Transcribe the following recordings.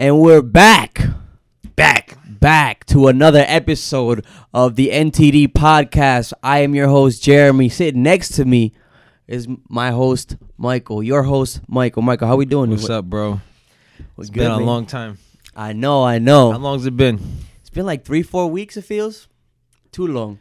And we're back, Back. back to another episode of the NTD podcast. I am your host, Jeremy. Sitting next to me is my host, Michael. Your host, Michael. Michael, how we doing? What's up, bro? What's It's been a man? long time. I know, I know. How long's it been? It's been like three, four weeks, it feels. Too long.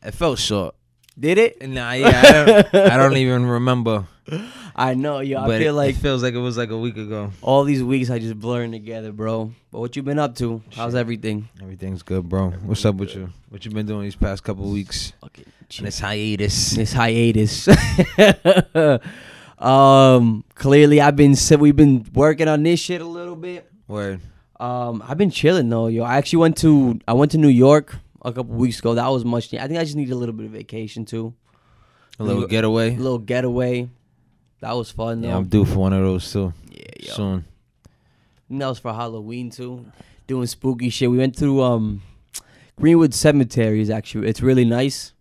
It felt short. Did it? Nah, yeah, I don't, I don't even remember. I know, yo. I but feel it, like it feels like it was like a week ago. all these weeks I just blurring together, bro. But what you been up to? How's everything? Everything's good, bro. What's up with you? What you been doing these past couple weeks? Fucking In this hiatus. this hiatus. um, clearly I've been si- we've been working on this shit a little bit. Word. Um, I've been chilling though, yo. I actually went to I went to New York a couple weeks ago. That was much. I think I just need a little bit of vacation too, A little Little- getaway. a little getaway. That was fun though. Yeah, I'm due for one of those too yeah, yo. soon. And that was for Halloween too. Doing spooky shit. We went through um Greenwood Cemetery is actually it's really nice.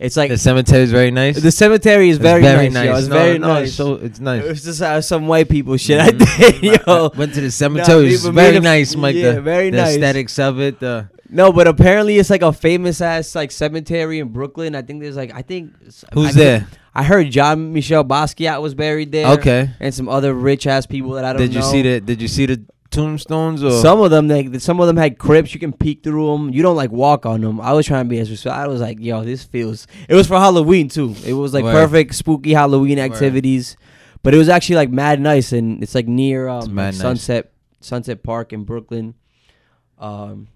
It's like the cemetery is very nice. the cemetery is It's very, nice. Yo. It's No, very no, nice. It's, so, it's nice. It was just uh, some white people shit I Mhm. did, yo. I went to the cemetery. it's very nice, Mike. yeah, the, very the nice. aesthetics of it. The No, but apparently it's like a famous ass like cemetery in Brooklyn. I think there's like I think who's I there? I heard John Michel Basquiat was buried there. Okay. and some other rich ass people that I don't Did you know. see the Did you see the tombstones or Some of them, like some of them had crypts. You can peek through them. You don't like walk on them. I was trying to be as respectful. I was like, yo, this feels. It was for Halloween too. It was like Word. perfect spooky Halloween Word. activities, but it was actually like mad nice and it's like near um like nice. Sunset Sunset Park in Brooklyn. Um,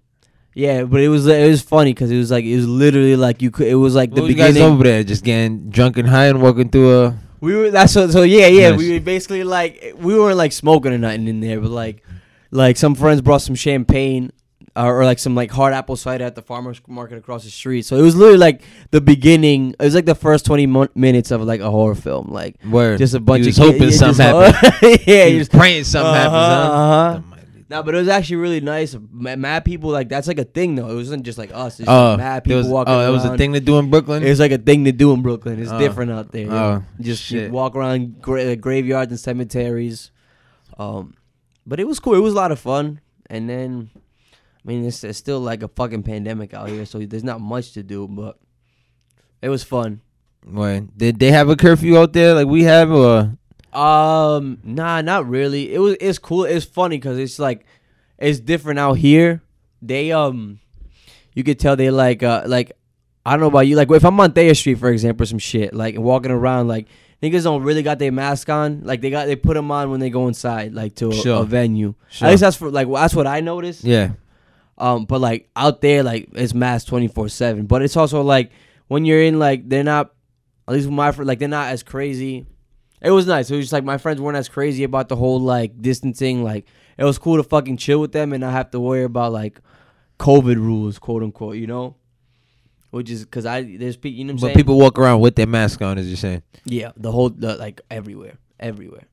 yeah, but it was it was funny because it was like it was literally like you could. It was like What the was you guys beginning. over there just getting drunk and high and walking through a We were that's so, so yeah yeah Nice. we were basically like we weren't like smoking or nothing in there but like like some friends brought some champagne uh, or like some like hard apple cider at the farmers market across the street so it was literally like the beginning it was like the first 20 mon- minutes of like a horror film like word. just a bunch you of was hoping kids- something just- happened. yeah you just, praying something happens. Uh-huh, Huh? uh-huh. No, but it was actually really nice. Ma- Mad people like that's like a thing though. It wasn't just like us. It's just Oh, mad people was, walking oh, that was a thing to do in Brooklyn. It's like a thing to do in Brooklyn. It's Oh. different out there. Oh, just shit. walk around gra- graveyards and cemeteries. Um, but it was cool. It was a lot of fun. And then, I mean, it's, it's still like a fucking pandemic out here, so there's not much to do. But it was fun. Word. Did they have a curfew out there like we have, or Um, nah, not really. It was it's cool. It's funny because it's like it's different out here. They um, you could tell they like uh like I don't know about you. Like if I'm on Thayer Street for example, or some shit like walking around like niggas don't really got their mask on. Like they got they put them on when they go inside like to a, Sure. a venue. Sure. At least that's for like that's what I noticed. yeah? Um, but like out there, like it's mask twenty four seven. But it's also like when you're in, like they're not. At least with my friend, like they're not as crazy. It was nice. It was just like my friends weren't as crazy about the whole like distancing. Like it was cool to fucking chill with them and not have to worry about like COVID rules, quote unquote. You know, which is because I there's people. you know what I'm But saying. people walk around with their mask on, as you're saying. yeah, the whole the, like everywhere, everywhere.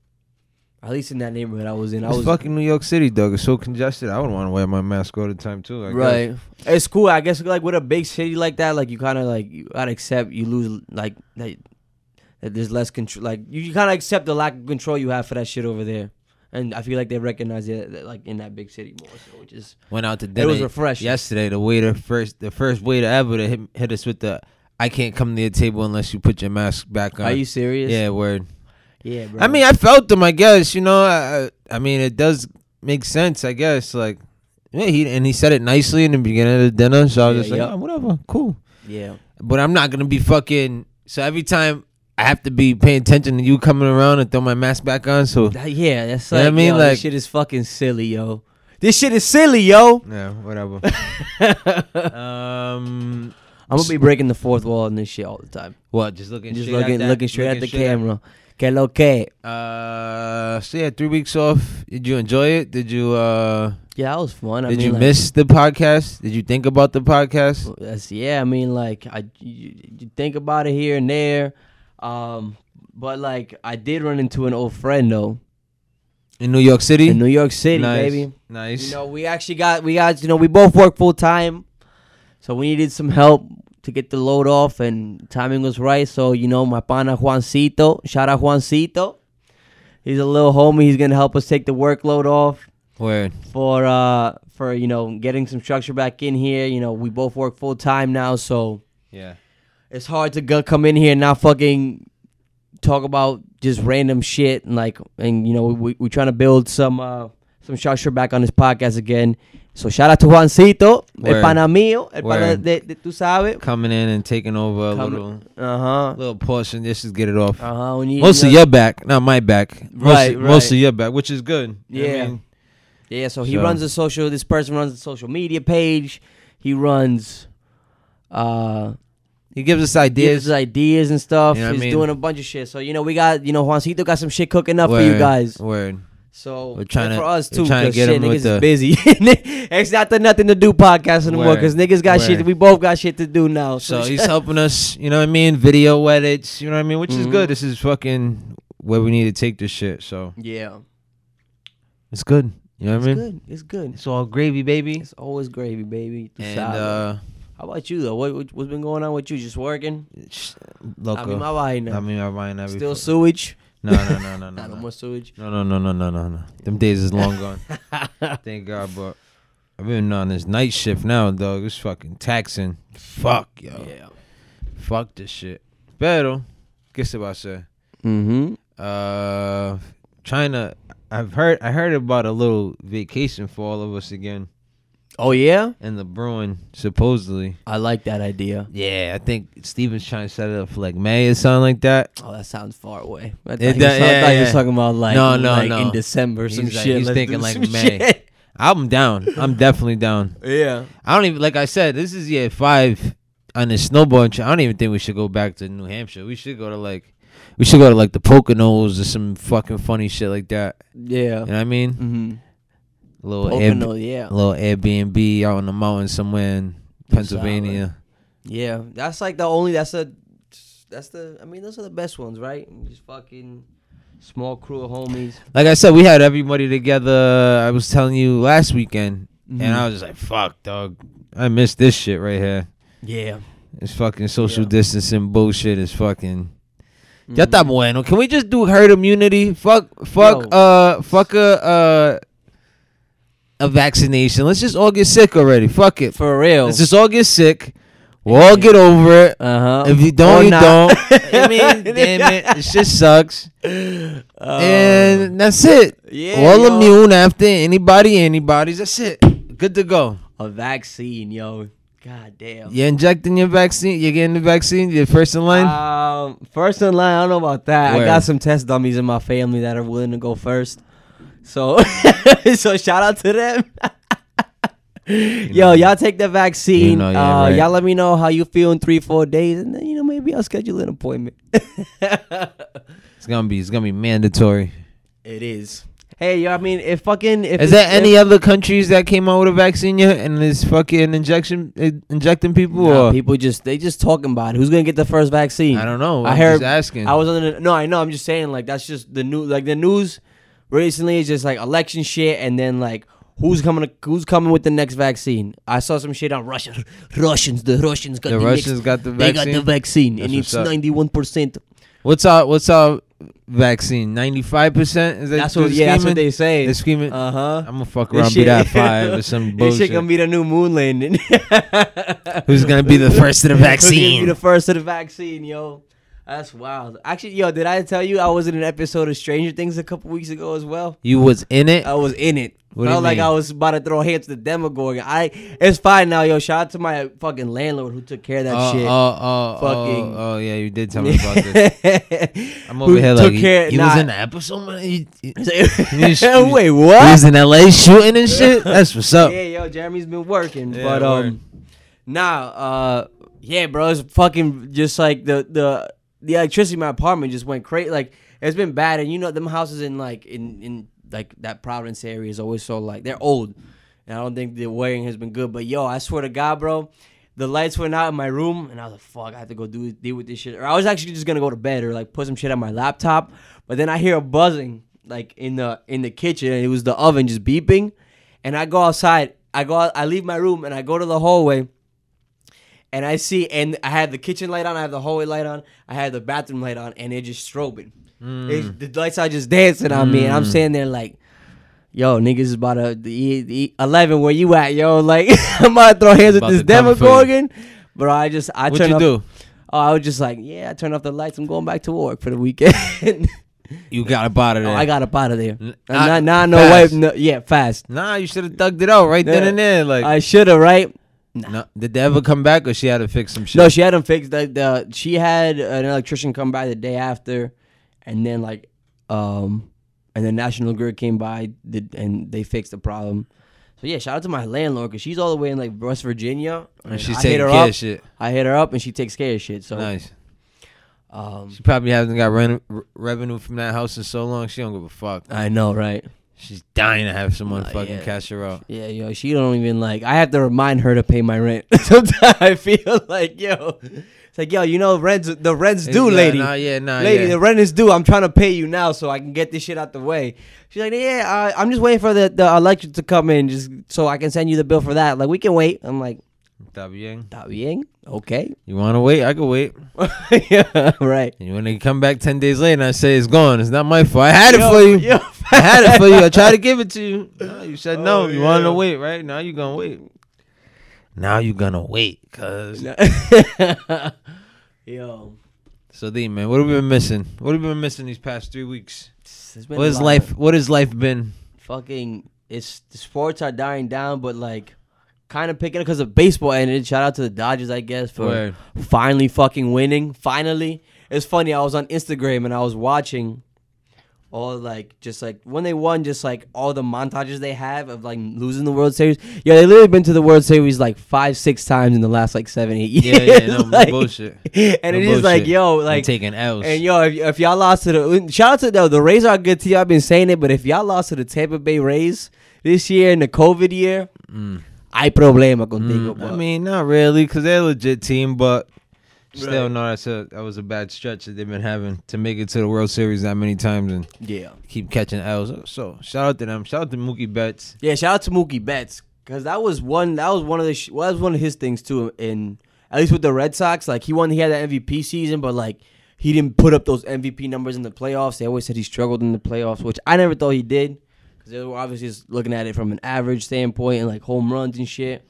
At least in that neighborhood I was in, I It's was fucking New York City, dog. It's so congested. I would want to wear my mask all the time too. I guess. right. It's cool. I guess like with a big city like that, like you kind of like you gotta accept you lose like there's less control. Like you, kind of accept the lack of control you have for that shit over there, and I feel like they recognize it that, like in that big city more. So which is Went out to dinner. it was refreshing. yesterday. The waiter first, the first waiter ever to hit, hit us with the, "I can't come to your table unless you put your mask back on." Are you serious? Yeah, word. Yeah, bro. I mean, I felt them. I guess you know. I, I mean, it does make sense. I guess like, yeah. He and he said it nicely in the beginning of the dinner. So I was Yeah, just like, yep. oh, whatever, cool. yeah. But I'm not gonna be fucking. So every time I have to be paying attention to you coming around and throw my mask back on. So That- yeah, that's You like know what I mean? yo, Like- this shit is fucking silly, yo. This shit is silly, yo. yeah, whatever. um, I'm gonna be breaking the fourth wall in this shit all the time. what? Just looking, Just straight looking, at that? looking straight at the Looking camera. Que lo que? Uh, so yeah, three weeks off. Did you enjoy it? Did you uh? Yeah, that was fun. I did mean, you like, miss the podcast? Did you think about the podcast? That's, yeah, I mean, like I you, you think about it here and there, um, but like I did run into an old friend though In New York City? in New York City, nice. baby. Nice. You know, we actually got we got you know we both work full time, so we needed some help to get the load off, and timing was right. So you know, my pana Juancito, shout out Juancito. He's a little homie. He's gonna help us take the workload off. Word. for uh for you know getting some structure back in here. You know, we both work full time now, so Yeah. It's hard to go come in here and not fucking talk about just random shit and like and you know we we trying to build some uh some structure back on this podcast again. So shout out to Juancito, el Word. pana mío, el pana de, de, tú sabes. Coming in and taking over a Come- little Uh huh. little portion. Just to get it off. Uh huh. When you, Most you of your back, not my back. Most, Right, most of your back, which is good. You know I Yeah. mean? Yeah, so he So- runs the social. This person runs the social media page. He runs, uh, He gives us gives ideas. us ideas and stuff. You know what I He's mean? doing a bunch of shit. So you know, we got you know, Juancito got some shit cooking up for you guys. Word. So We're trying to- for us too, trying to get shit, him niggas is busy. it's not the nothing to do podcast anymore Word, because niggas got shit. We both got shit to do now. So So, he's helping us, you know what I mean? Video edits, you know what I mean? Which is Mhm. good. This is fucking where we need to take this shit. So yeah, it's good. You know it's what I mean? It's good. It's good. It's all gravy, baby. It's always gravy, baby. And uh how about you though? What, what what's been going on with you? Just working? sh- I loco. mean, my vaina. I mean, my every Still sewage. No, no, no, no, no. Not no more sewage. No, no, no, no, no, no, no. Them days is long gone. Thank God, but I've been on this night shift now, dog. It's fucking taxing. Fuck, yo. Yeah. Fuck this shit. Pero, ¿qué se va a hacer? Mm-hmm. Uh, trying to. I've heard. I heard about a little vacation for all of us again Oh yeah, and the Bruin supposedly. I like that idea. Yeah, I think Steven's trying to set it up for like May or something like that. Oh, that sounds far away. I thought, It you, does- was- I yeah, you was talking about like No, no, like no. in December or some He's like- shit. he's Let's thinking like May. shit. I'm down. I'm definitely down. yeah. I don't even like I said. This is year five on the snowboard. I don't even think we should go back to New Hampshire. We should go to like, we should go to like the Poconos or some fucking funny shit like that. Yeah. You know what I mean? Mm-hmm. Little, Air, Pocono, yeah. little Airbnb out in the mountains somewhere in Pennsylvania. Yeah. That's like the only. That's a. That's the. I mean, those are the best ones, right? Just fucking small crew of homies. Like I said, we had everybody together. I was telling you last weekend, Mhm. and I was just like, "Fuck, dog, I missed this shit right here." Yeah. It's fucking social Yeah. distancing bullshit. Is fucking. Mhm. Ya está bueno. Can we just do herd immunity? Fuck, fuck, Yo. uh, fuck a, uh, a vaccination. Let's just all get sick already. Fuck it. For real. Let's just all get sick. We'll all get over it. Uh huh. If you don't, you don't. I mean, damn it, this shit sucks. and that's it. Oh. yeah, all yo. immune after anybody, anybody's. That's it. Good to go. a vaccine, yo. God damn. You're injecting your vaccine. You're getting the vaccine. You're first in line. Um, first in line, I don't know about that. I got some test dummies in my family that are willing to go first. So, so shout out to them. Yo, y'all take the vaccine. You know, yeah, uh, right. Y'all let me know how you feel in three, four days, and then you know maybe I'll schedule an appointment. it's gonna be. It's gonna be mandatory. it is. Hey, yo, I mean, if fucking if Is there any if- other countries that came out with a vaccine yet and is fucking injection uh, injecting people? Nah, or? people just they just talking about it. Who's gonna get the first vaccine? I don't know. I I'm heard- just asking. I was on the no, I know. I'm just saying like that's just the new like the news recently is just like election shit, and then like who's coming to, who's coming with the next vaccine. I saw some shit on Russia. Russians, the Russians got the the, Russians next, got the they vaccine. got the vaccine, That's and it's ninety one percent. what's our What's our vaccine? Ninety five percent. Is that That's what yeah, that's what they say. They're screaming. Uh huh. I'm gonna fuck around, be that five or some bullshit. This shit gonna be the new moon landing. Who's gonna be the first to the vaccine? Who's gonna be the first to the vaccine, yo. That's wild. Actually, yo, did I tell you I was in an episode of Stranger Things a couple weeks ago as well? you was in it. I was in it. What Felt like mean? I was about to throw hands to the Demogorgon. I it's fine now, yo. Shout out to my fucking landlord who took care of that oh, shit. oh, oh, Fucking- oh, oh, yeah, you did tell me about this. I'm over Who here like care- he, he nah. was in the episode. Man. He, he, He Wait, he what? was in L.A. shooting and shit. That's what's up. Yeah, yo, Jeremy's been working, Yeah, but word. um, nah, uh, yeah, bro, it's fucking just like the the the electricity in my apartment just went crazy. Like it's been bad, and you know them houses in like in in like that Providence area is always so like they're old, and I don't think the wiring has been good. But yo, I swear to God, bro. The lights went out in my room, and I was like, "Fuck, I have to go do deal with this shit." Or I was actually just gonna go to bed or like put some shit on my laptop, but then I hear a buzzing like in the in the kitchen, and it was the oven just beeping, and I go outside. I go, I leave my room, and I go to the hallway, and I see, and I had the kitchen light on, I have the hallway light on, I had the bathroom light on, and it just strobing. Mm. It- the lights are just dancing on me, and I'm standing there like, yo, niggas is about to the, the eleven. Where you at, yo? Like I'm about to throw hands with this to come for you. Demogorgon. Bro, I just I What you off. do? Oh, I was just like, yeah, I turned off the lights. I'm going back to work for the weekend. You got up out of oh, there. I got up out of there. N- uh, nah, nah, no way. No, yeah, fast. Nah, you should have thugged it out right then and there. Like, I should have, right? No, did they ever come back or she had to fix some shit? No, she had them fixed. The, the she had an electrician come by the day after, and then like, um, and then National Grid came by did, and they fixed the problem. So yeah, shout out to my landlord because she's all the way in like West Virginia. and she's I taking hit her care up. of shit. I hit her up and she takes care of shit. So nice. um, She probably hasn't got ren- r- revenue from that house in so long. She don't give a fuck. I know, right? She's dying to have someone Nah, fucking yeah. cash her out. Yeah, yo, she don't even like. I have to remind her to pay my rent. Sometimes I feel like, yo, it's like, yo, you know, rent's the rent's due, Yeah, lady. Nah, yeah, nah, lady, yeah. the rent is due. I'm trying to pay you now so I can get this shit out the way. She's like, yeah, uh, I'm just waiting for the, the electric to come in just so I can send you the bill for that. Like, we can wait. I'm like, Está bien. está bien, okay. You want to wait? I can wait. yeah, right. And when they come back 10 days later and I say it's gone, it's not my fault. I had it Yo, for you. yo. I had it for you. I tried to give it to you. No, you said no. Oh, you wanted to wait, right? Now you're going to wait. Now you're going to wait. Cause yo, So, D, man, what have we been missing? What have we been missing these past three weeks? What has life, of- what has life been? fucking it's the sports are dying down, but like kind of picking up because of baseball ended. Shout out to the Dodgers, I guess, for Word. finally fucking winning. Finally, it's funny. I was on Instagram and I was watching all like just like when they won, just like all the montages they have of like losing the World Series. Yeah, they literally been to the World Series like five, six times in the last like seven, eight years. Yeah, yeah, no, no Like, bullshit. And No it is like, yo, Like like taking L's. and yo, if, if y'all lost to the shout out to the the Rays are a good team. I've been saying it, but if y'all lost to the Tampa Bay Rays this year in the COVID year, Mm. Hay problema contigo. Mm, I mean, not really, because they're a legit team, but still, Right. no, that's a that was a bad stretch that they've been having to make it to the World Series that many times and yeah, keep catching L's. So shout out to them. Shout out to Mookie Betts. yeah. Shout out to Mookie Betts because that was one. That was one of the. Sh- well, that was one of his things too. In at least with the Red Sox, like he won. He had that MVP season, but like he didn't put up those MVP numbers in the playoffs. They always said he struggled in the playoffs, which I never thought he did because they were obviously just looking at it from an average standpoint and like home runs and shit.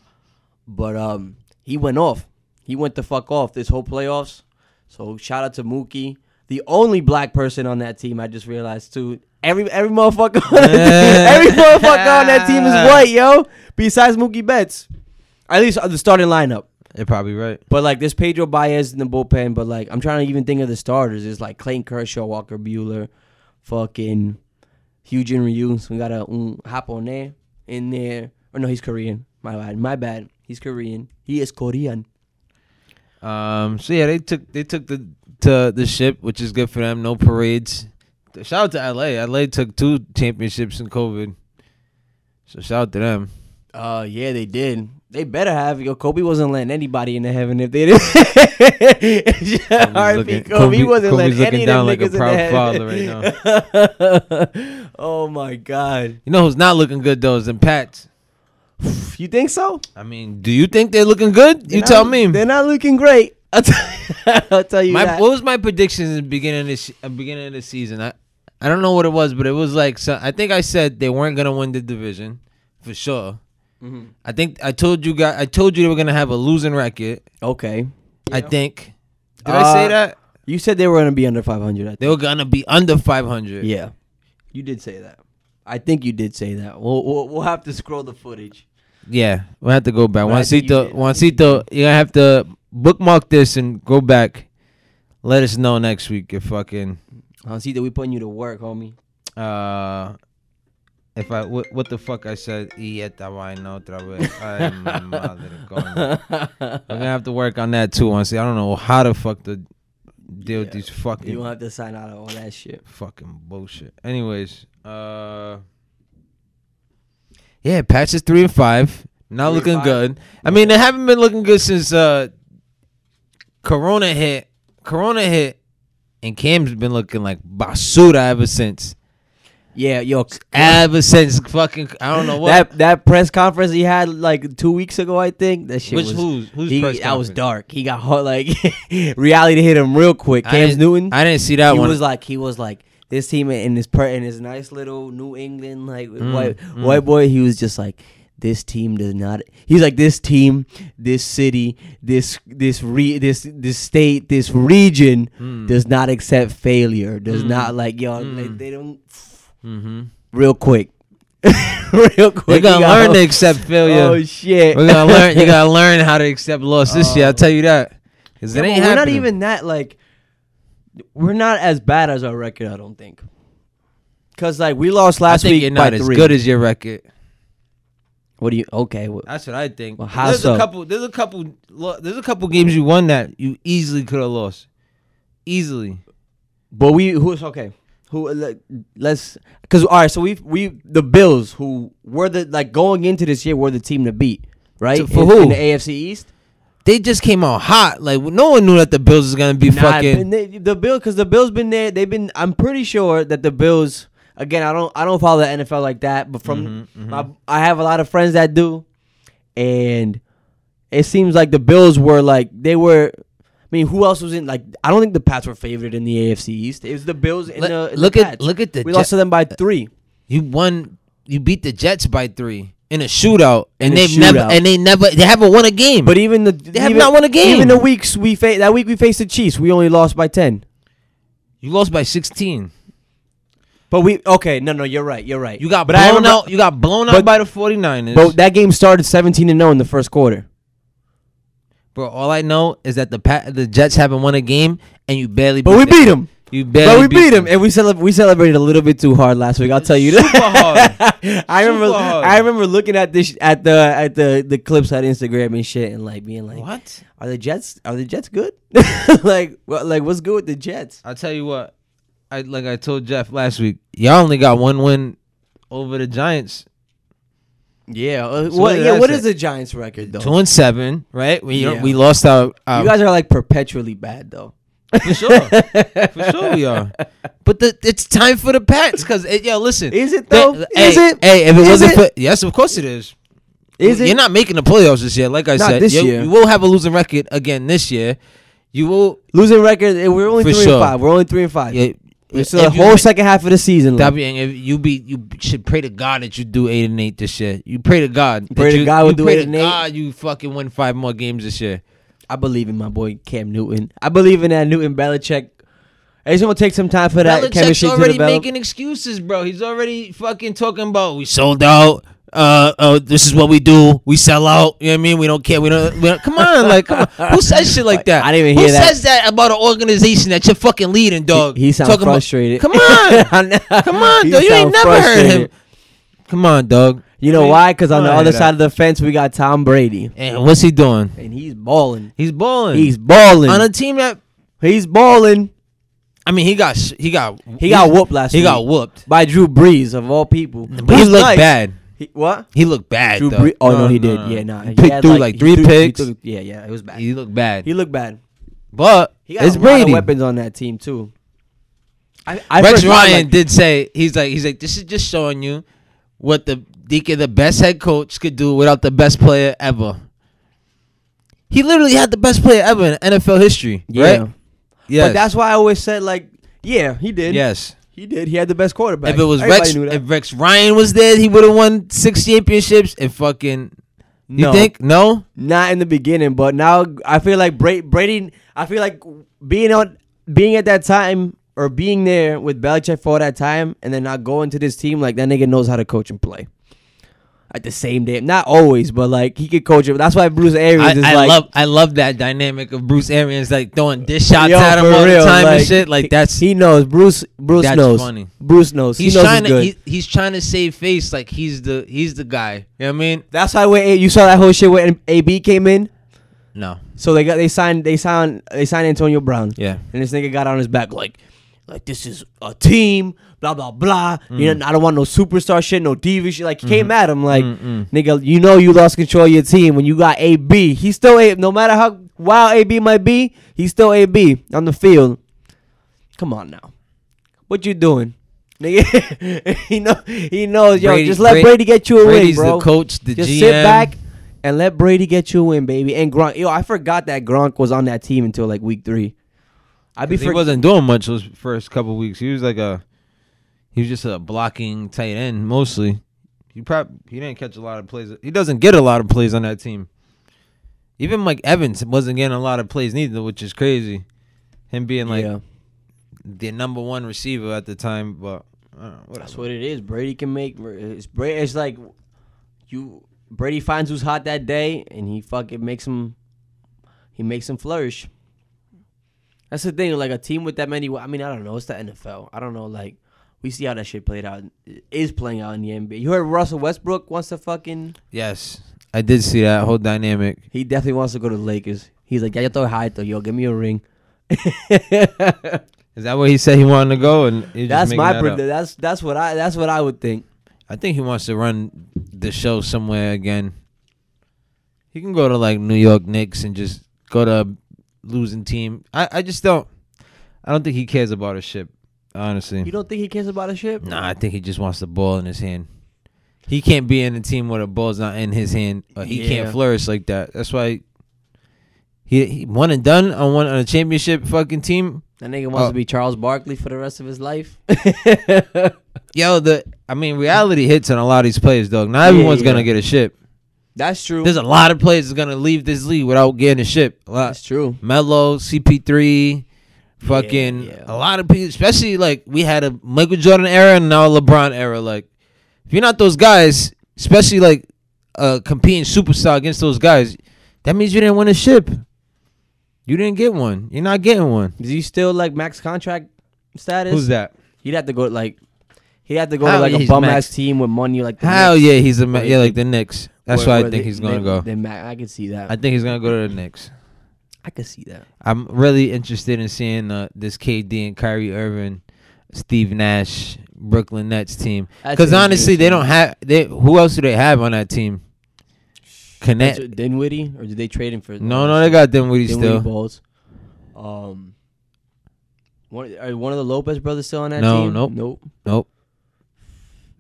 But um, he went off. He went the fuck off this whole playoffs. So shout out to Mookie, the only black person on that team. I just realized too. Every every motherfucker, on that team, every motherfucker on that team is white, yo. Besides Mookie Betts, at least the starting lineup. You're probably right. But like there's Pedro Baez in the bullpen, but like I'm trying to even think of the starters. It's like Clayton Kershaw, Walker Buehler, fucking Hyun-jin Ryu. So we got a um, Japone in there. Or no, he's Korean. My bad. My bad. He's Korean. He is Korean. Um. So yeah, they took they took the to the ship, which is good for them. No parades. Shout out to LA. LA took two championships in COVID. So shout out to them. Uh, yeah, they did. They better have. Yo, Kobe wasn't letting anybody into heaven if they didn't. Looking- Kobe, Kobe- wasn't Kobe's letting any looking of them down like a niggas proud into father heaven. oh my god. You know who's not looking good though is them Pats. You think so? I mean, do you think they're looking good? They're you not- tell me. They're not looking great. I'll tell, I'll tell you My, that. what was my prediction in the beginning of this uh, beginning of the season? I I don't know what it was, but it was like so, I think I said they weren't gonna win the division for sure. Mhm. I think I told you guys I told you they were gonna have a losing record. Okay. I think. Did I say Uh, that You said they were going to be under 500. I think. they were gonna be under 500? Yeah. You did say that. I think you did say that. We'll, we'll, we'll have to scroll the footage. Yeah, we'll have to go back. But I think you Juancito, did. Juancito, you're gonna have to bookmark this and go back. Let us know next week if fucking I'll see that we putting you to work, homie. uh if I what, what the fuck I said y esta vaina otra vez. Ay. I'm gonna have to work on that too. Honestly, I don't know how the fuck to deal with Yeah. these you fucking won't have to sign out of all that shit. fucking bullshit. Anyways, uh, yeah, patches three and five. Not Three looking five. good. I mean, they haven't been looking good since uh, Corona hit. Corona hit, and Cam's been looking like basura ever since. Yeah, yo, Ever since fucking I don't know what. that that press conference he had like two weeks ago, I think that shit Which was. who's who's he, press that was dark. He got hot, like reality hit him real quick. Cam Newton. I didn't see that he one. He was like, he was like, this team in his per in his nice little New England like Mm, white mm. white boy, he was just like. This team does not. He's like this team, this city, this this re this this state, this region Mm. does not accept failure. Does Mm. not like yo. Mm. they don't Mm-hmm. real quick, real quick. We're gonna gotta- learn to accept failure. Oh shit! We're gonna learn. You gotta learn how to accept loss this year. I'll Oh. tell you that. Cause Yeah, it but ain't we're not even that like. We're not as bad as our record. I don't think. Cause like we lost I last think week you're by not as three. good as your record. What do you? Okay. Well, That's what I think. Well, how there's so? a couple. There's a couple. There's a couple games you won that you easily could have lost. Easily. but we who's okay? Who let- let's because all right. So we we the Bills who were the like going into this year were the team to beat right So for in, who? in the AFC East. They just came out hot. Like no one knew that the Bills was gonna be Nah, fucking. they- the Bill because the Bills been there. They've been. I'm pretty sure that the Bills. Again, I don't. I don't follow the NFL like that, but from Mhm, mhm. my, I have a lot of friends that do, and it seems like the Bills were like they were. I mean, who else was in? Like, I don't think the Pats were favored in the AFC East. It was the Bills and Let- the and the look at look at the. We Jet- lost to them by uh, three. you won. You beat the Jets by three in a shootout, and In they've never and they never they haven't won a game. But even the They have even, not won a game. Even the weeks we fa- that week we faced the Chiefs, we only lost by ten. you lost by sixteen. But we okay, no, no, you're right, you're right. You got but I blown remember- out. You got blown out but- by the 49ers. But that game started 17 to 0 in the first quarter. Bro, all I know is that the Pat, the Jets haven't won a game, and you barely. But we them. beat them. You barely. But we beat them, and we celeb- we celebrated a little bit too hard last week. I'll tell you that. Super hard. I remember. Super hard. I remember looking at this at the at the the clips on Instagram and shit, and like being like, What? "Are the Jets? Are the Jets good? like, what? Like, what's good with the Jets? I'll tell you what. I like I told Jeff last week. Y'all only got one win over the Giants. Yeah. Uh, So what? what Yeah. I What say? is the Giants' record though? Two and seven, right? We Yeah. we lost our. our you guys are like perpetually bad though. for sure, for sure we are. But the, it's time for the Pats because yo, listen. Is it though? hey, is it? Hey, if it Is wasn't it? for yes, of course it is. Is it? You're not making the playoffs this year. Like I Not said, this you, year. you will have a losing record again this year. You will. Losing record. eh, We're only three sure. and five. We're only three and five. Yeah, It's the you whole second half of the season. W, and if you be you should pray to God that you do eight and eight this year. You pray to God. that Pray to you, God we'll do pray eight to and eight. God you fucking win five more games this year. I believe in my boy Cam Newton. I believe in that Newton Belichick. It's gonna take some time for that Belichick's chemistry to already develop. making excuses, bro. He's already fucking talking about we sold out. Uh, uh, this is what we do. We sell out. You know what I mean? We don't care. We don't. We don't come on, like, come on. Who says shit like that? I didn't even Who hear that. Who says that about an organization that you're fucking leading, dog? He, he sounds Talking about- frustrated. Come on, come on, dog. You ain't never heard him. Come on, dog. You know I mean, why? Because on the other side of the fence, we got Tom Brady, And what's he doing? and he's balling. He's balling. He's balling. on a team that. he's balling. I mean, he got he got He got whooped last He week. got whooped, by Drew Brees of all people. but he looked nice. bad. He, what? He looked bad. Drew though. Brees? Oh no, he did. Yeah, nah. He He picked had, through like he three threw- picks. took- yeah, yeah, it was bad. He looked bad. He looked bad. but He got it's a lot of Brady. weapons on that team too. I, I Rex forgot, Ryan like- did say he's like he's like this is just showing you what the Deacon, the best head coach, could do without the best player ever. He literally had the best player ever in NFL history, yeah. right? Yes. But that's why I always said like, yeah, he did. yes. He did. He had the best quarterback. If it was Everybody Rex, if Rex Ryan was there, he would have won six championships. And fucking, you No. think no? Not in the beginning, but now I feel like Bra- Brady. I feel like being on, being at that time or being there with Belichick for that time, and then not going to this team like that nigga knows how to coach and play. At the same day, not always, but like he could coach it. That's why Bruce Arians I, is I like, love I love that dynamic of Bruce Arians like throwing dish shots Yo, at him all real, the time and shit. Like that's he knows. Bruce Bruce That's knows. funny. Bruce knows. he's he knows trying to he, he's trying to save face like he's the he's the guy. You know what I mean? That's why when you saw that whole shit when AB came in. No. So they got they signed they signed they signed Antonio Brown. Yeah. And this nigga got on his back like, like this is a team, blah blah blah. You mm. know, I don't want no superstar shit, no diva shit. Like he came mm-hmm. at him like, Mm-mm. nigga, you know you lost control of your team when you got AB. He's still A. No matter how wild AB might be, he's still AB on the field. Come on now, what you doing, nigga? he know he knows. Yo, Brady- just let Brady- Brady get you a Brady's win, bro. the coach, the Just GM. sit back and let Brady get you a win, baby. And Gronk, yo, I forgot that Gronk was on that team until like week three. I'd be he for- wasn't doing much those first couple weeks. He was like a He was just a blocking tight end mostly. He probably he didn't catch a lot of plays. He doesn't get a lot of plays on that team. Even Mike Evans wasn't getting a lot of plays neither, which is crazy. Him being like yeah, the number one receiver at the time, but I don't know, that's what it is. Brady can make. It's Brady. It's like you. Brady finds who's hot that day, and he fucking makes him. He makes him flourish. That's the thing. Like a team with that many. I mean, I don't know. It's the NFL. I don't know. Like we see how that shit played out. Is playing out in the NBA. You heard Russell Westbrook wants to fucking. Yes, I did see that whole dynamic. He definitely wants to go to the Lakers. He's like, yeah, yo estoy high, though. Yo, give me a ring. Is that where he said he wanted to go? And that's my. that that's that's what I. That's what I would think. I think he wants to run the show somewhere again. He can go to like New York Knicks and just go to losing team. I, I just don't. I don't think he cares about a ship. Honestly, You don't think he cares about a shit? nah. I think he just wants the ball in his hand. He can't be in a team where the ball's not in his hand. He Yeah. can't flourish like that. That's why he, he one and done on one on a championship fucking team. That nigga wants Oh. to be Charles Barkley for the rest of his life. Yo, the I mean, reality hits on a lot of these players, dog. Not everyone's yeah. gonna get a ship. That's true. There's a lot of players that's gonna leave this league without getting a ship. A lot. That's true. Melo, CP3, fucking yeah. a lot of people. Especially like we had a Michael Jordan era and now a LeBron era. Like if you're not those guys, especially like a competing superstar against those guys, that means you didn't win a ship. You didn't get one. You're not getting one. Is he still like max contract status? Who's that? He'd have to go like he'd have to go How to like a bum max? ass team with money like the Hell Knicks, yeah, he's a ma- yeah like the Knicks. That's where- why I think they- he's gonna they- go. they ma- I could see that. I think he's gonna go to the Knicks. I could see that. I'm really interested in seeing uh, this KD and Kyrie Irving, Steve Nash, Brooklyn Nets team. Because honestly, they don't have. They who else do they have on that team? Connect. That's- Dinwiddie or did they trade him for? No, no, they got Dinwiddie Dinwiddie still. balls. Um, one are one of the Lopez brothers still on that No, team? nope. nope. Nope.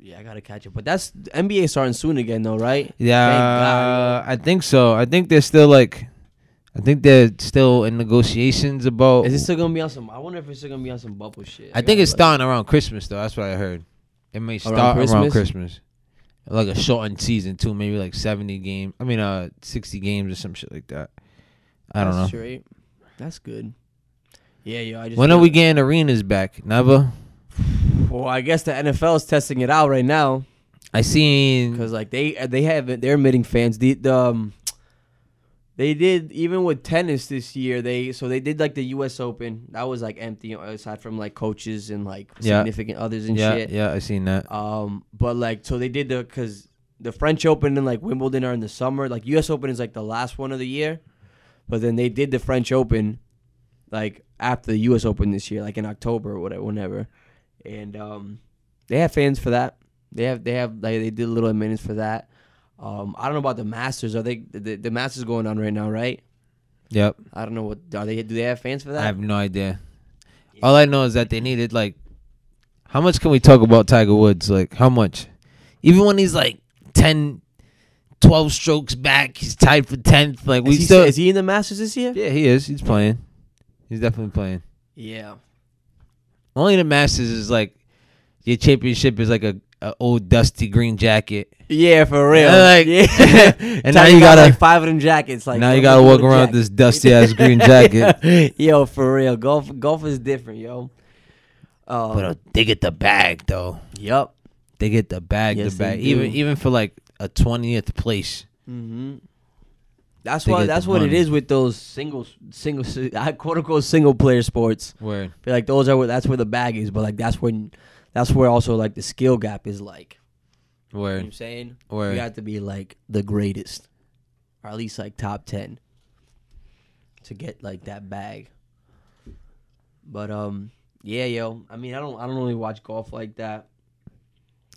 Yeah, I gotta catch it. But that's NBA starting soon again, though, right? Yeah, God. I think so. I think they're still like. I think they're still in negotiations about. Is it still gonna be on some? I wonder if it's still gonna be on some bubble shit. I think it's starting around Christmas though. That's what I heard. It may start around Christmas? Christmas. Like a shortened season too, maybe like seventy games. I mean, uh, sixty games or some shit like that. I don't know. That's straight. That's good. Yeah, yo. I just When are we getting arenas back? Never. Well, I guess the NFL is testing it out right now I seen. because like they they have they're admitting fans. The, the um, they did even with tennis this year. They so they did like the U.S. Open. That was like empty aside from like coaches and like Yeah. significant others and Yeah, shit. yeah, I seen that. Um, but like so they did the because the French Open and like Wimbledon are in the summer. Like U.S. Open is like the last one of the year, but then they did the French Open like after the U.S. Open this year, like in October or whatever, whenever, and um, they have fans for that. They have they have like they did a little minutes for that. Um, I don't know about the Masters. Are they the, the Masters going on right now? Right? Yep. I don't know what are they. Do they have fans for that? I have no idea. All I know is that they needed like. How much can we talk about Tiger Woods? Like how much? Even when he's like 10, 12 strokes back, he's tied for tenth. Like we is, he, still. is he in the Masters this year? yeah, he is. He's playing. He's definitely playing. Yeah. Only the Masters is like your championship is like a, a old dusty green jacket. Yeah, for real. Yeah, like- yeah. And now you got, gotta like five of them jackets. Like now you gotta walk around with this dusty ass green jacket. yo, for real, golf golf is different, yo. Um, But uh, they get the bag though. yup. They get the bag, Yes, the bag. Even do. even for like a twentieth place. hmm That's why. That's what it is with those single, single, quote unquote single player sports. But like those are where that's where the bag is. But like that's when, that's where also like the skill gap is. Like Where you know what I'm saying, Word. you have to be like the greatest, or at least like top ten, to get like that bag. But um, yeah, yo. I mean, I don't, I don't really watch golf like that.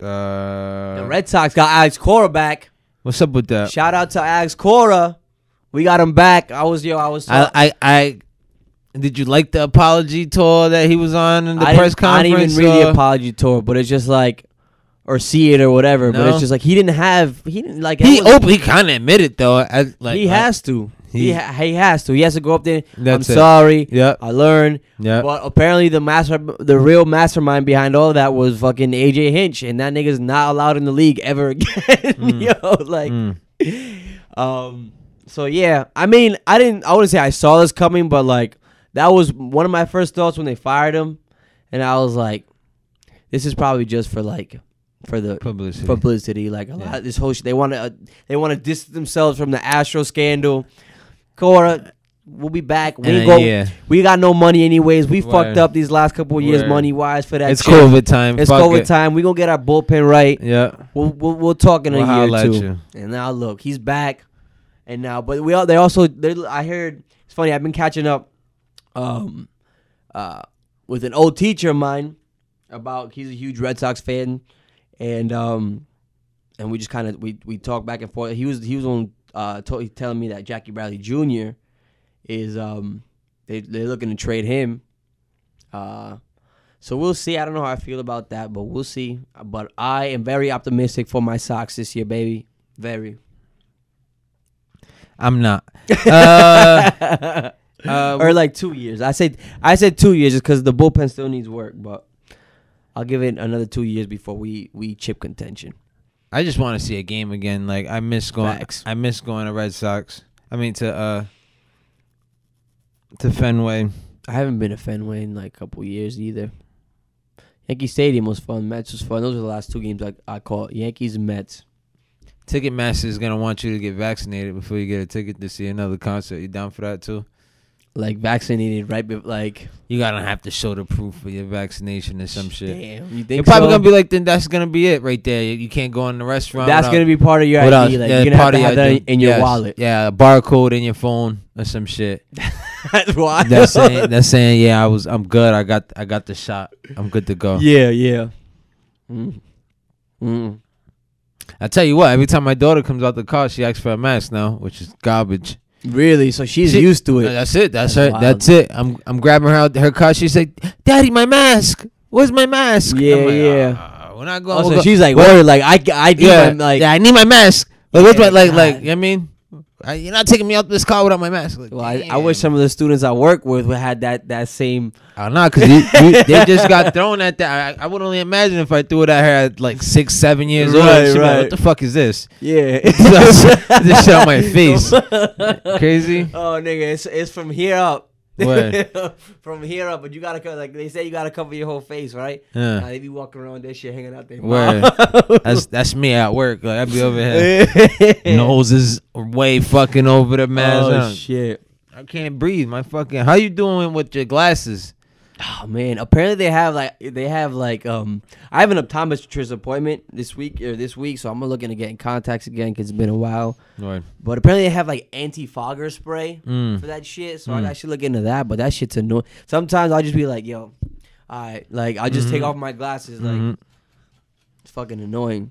Uh, The Red Sox got Alex Cora back. what's up with that? Shout out to Alex Cora. We got him back. I was yo. I was. I, I I did you like the apology tour that he was on in the I press didn't, I didn't even read the apology tour, but it's just like, or see it or whatever. But it's just like he didn't have. He didn't like. he open, he kind of admitted though. I, like he has to. He ha- he has to. He has to go up there. I'm it. sorry. Yep. I learned. Yeah. But apparently the master, the real mastermind behind all that was fucking AJ Hinch, and that nigga's not allowed in the league ever again. Yo, like, Mm. um, so yeah. I mean, I didn't. I wouldn't say I saw this coming, but like that was one of my first thoughts when they fired him, and I was like, this is probably just for like for the Publicity. publicity. Like a Yeah. lot, this whole shit, they want to uh, they want to distance themselves from the Astro scandal. Cora, we'll be back. We uh, go. yeah. We got no money anyways. We Word. fucked up these last couple of years money wise for that. It's shit. COVID time. It's Fuck COVID it. time. We gonna get our bullpen right. Yeah. We'll we'll, we'll talk in a We'll year holla or two. you. And now look, he's back. And now, but we all they also I heard it's funny. I've been catching up, um, uh, with an old teacher of mine about he's a huge Red Sox fan, and um, and we just kind of we we talk back and forth. He was he was on uh telling me that Jackie Bradley Jr. is um they they're looking to trade him, uh. So we'll see. I don't know how I feel about that, but we'll see. But I am very optimistic for my Sox this year, baby. Very. I'm not. Uh, uh, or like two years. I said I said two years just because the bullpen still needs work, but I'll give it another two years before we we chip contention. I just want to see a game again. Like I miss going. Facts. I miss going to Red Sox. I mean to uh to Fenway. I haven't been to Fenway in like a couple years either. Yankee Stadium was fun. Mets was fun. Those were the last two games I I caught. Yankees and Mets. Ticketmaster is gonna want you to get vaccinated before you get a ticket to see another concert. You down for that too? Like vaccinated right, be- like You gotta have to show the proof of your vaccination or some shit. Damn, you You're probably so? gonna be like, then that's gonna be it right there. You, you can't go in the restaurant. That's without- gonna be part of your without- ID. Like yeah, you're gonna have part to of have that in your Yes. wallet. Yeah, a barcode in your phone or some shit. That's why. That's saying that's saying yeah, I was I'm good. I got I got the shot. I'm good to go. Yeah, yeah. Mm. Mm. I tell you what, every time my daughter comes out the car, she asks for a mask now, which is garbage. Really? So she's She- used to it. That's it. That's, That's her. wild. That's it. I'm I'm grabbing her out her car. She's like, "Daddy, my mask. Where's my mask?" Yeah, like, yeah. "Ah, when I go, Oh, we'll so go- she's like, "Where? Like I, I need yeah, my, like. yeah, I need my mask. Like, what's my like like? You know what I mean, I, you're not taking me out of this car without my mask. Like, Well, I, I wish some of the students I work with would had that that same. I don't know, cause you, you, they just got thrown at that. I, I would only imagine if I threw it at her at like six, seven years old. Right, like, what the fuck is this? Yeah. this shit on my face. Crazy. Oh, nigga, it's it's from here up. From here up, but you gotta co- like they say you gotta cover your whole face, right? Yeah. Now they be walking around that shit hanging out their mouth. That's that's me at work. Like I'd be over here. Nose is way fucking over the oh, mask. Oh shit. I can't breathe. My fucking. How you doing with your glasses? Oh man, apparently they have like they have like um I have an optometrist appointment this week or this week, so I'm looking to get in contacts again because it's been a while. Lord. But apparently they have like anti-fogger spray Mm. for that shit, so Mm. I should look into that. But that shit's annoying. Sometimes I'll just be like, yo, all right, like I'll just take Mhm. off my glasses, like Mhm. it's fucking annoying.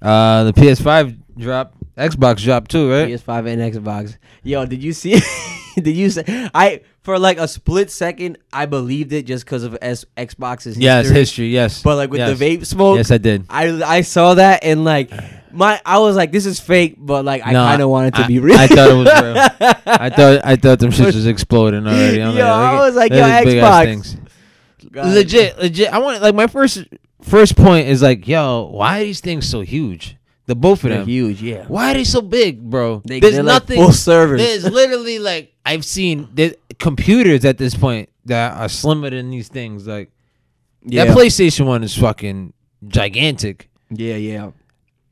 Uh, the PS5 drop, Xbox drop too, right? PS5 and Xbox. Yo, did you see? did you say I for like a split second I believed it just because of S, Xbox's Yes, history. history. Yes. But like with Yes. the vape smoke, Yes, I did. I I saw that and like my I was like this is fake, but like I No, kind of wanted to I- be real. I thought it was real. I thought I thought them shits was exploding already. I'm Yo, I was like, yo, at these big-ass Xbox. legit, legit. I want like my first first point is like, yo, why are these things so huge? The both of They're them. huge, yeah. Why are they so big, bro? They, There's they're like nothing. full servers. There's literally like I've seen the computers at this point that are slimmer than these things. Like yeah. that PlayStation one is fucking gigantic. yeah, yeah.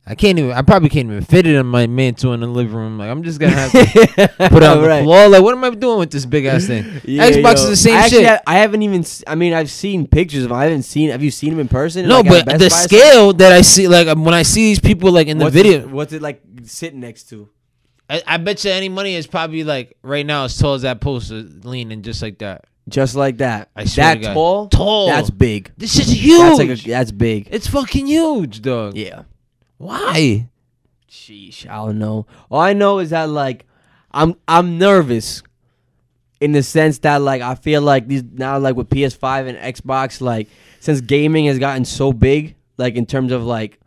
I can't even. I probably can't even fit it in my mantle in the living room. Like I'm just gonna have to put it on the Right. floor. Like what am I doing with this big ass thing? Yeah, Xbox yo. is the same I actually shit. ha- I haven't even. I mean, I've seen pictures of. them. I haven't seen. Have you seen them in person? no, Like, but the scale that I see, like when I see these people, like in the video, It, what's it like sitting next to? I, I bet you any money is probably like right now as tall as that poster, leaning just like that. Just like that. I swear that to God. tall. Tall. That's big. This is huge. That's like a, that's big. it's fucking huge, dog. Yeah. Why? Sheesh. I don't know. All I know is that like, I'm I'm nervous, in the sense that like I feel like these now like with PS5 and Xbox like since gaming has gotten so big like in terms of like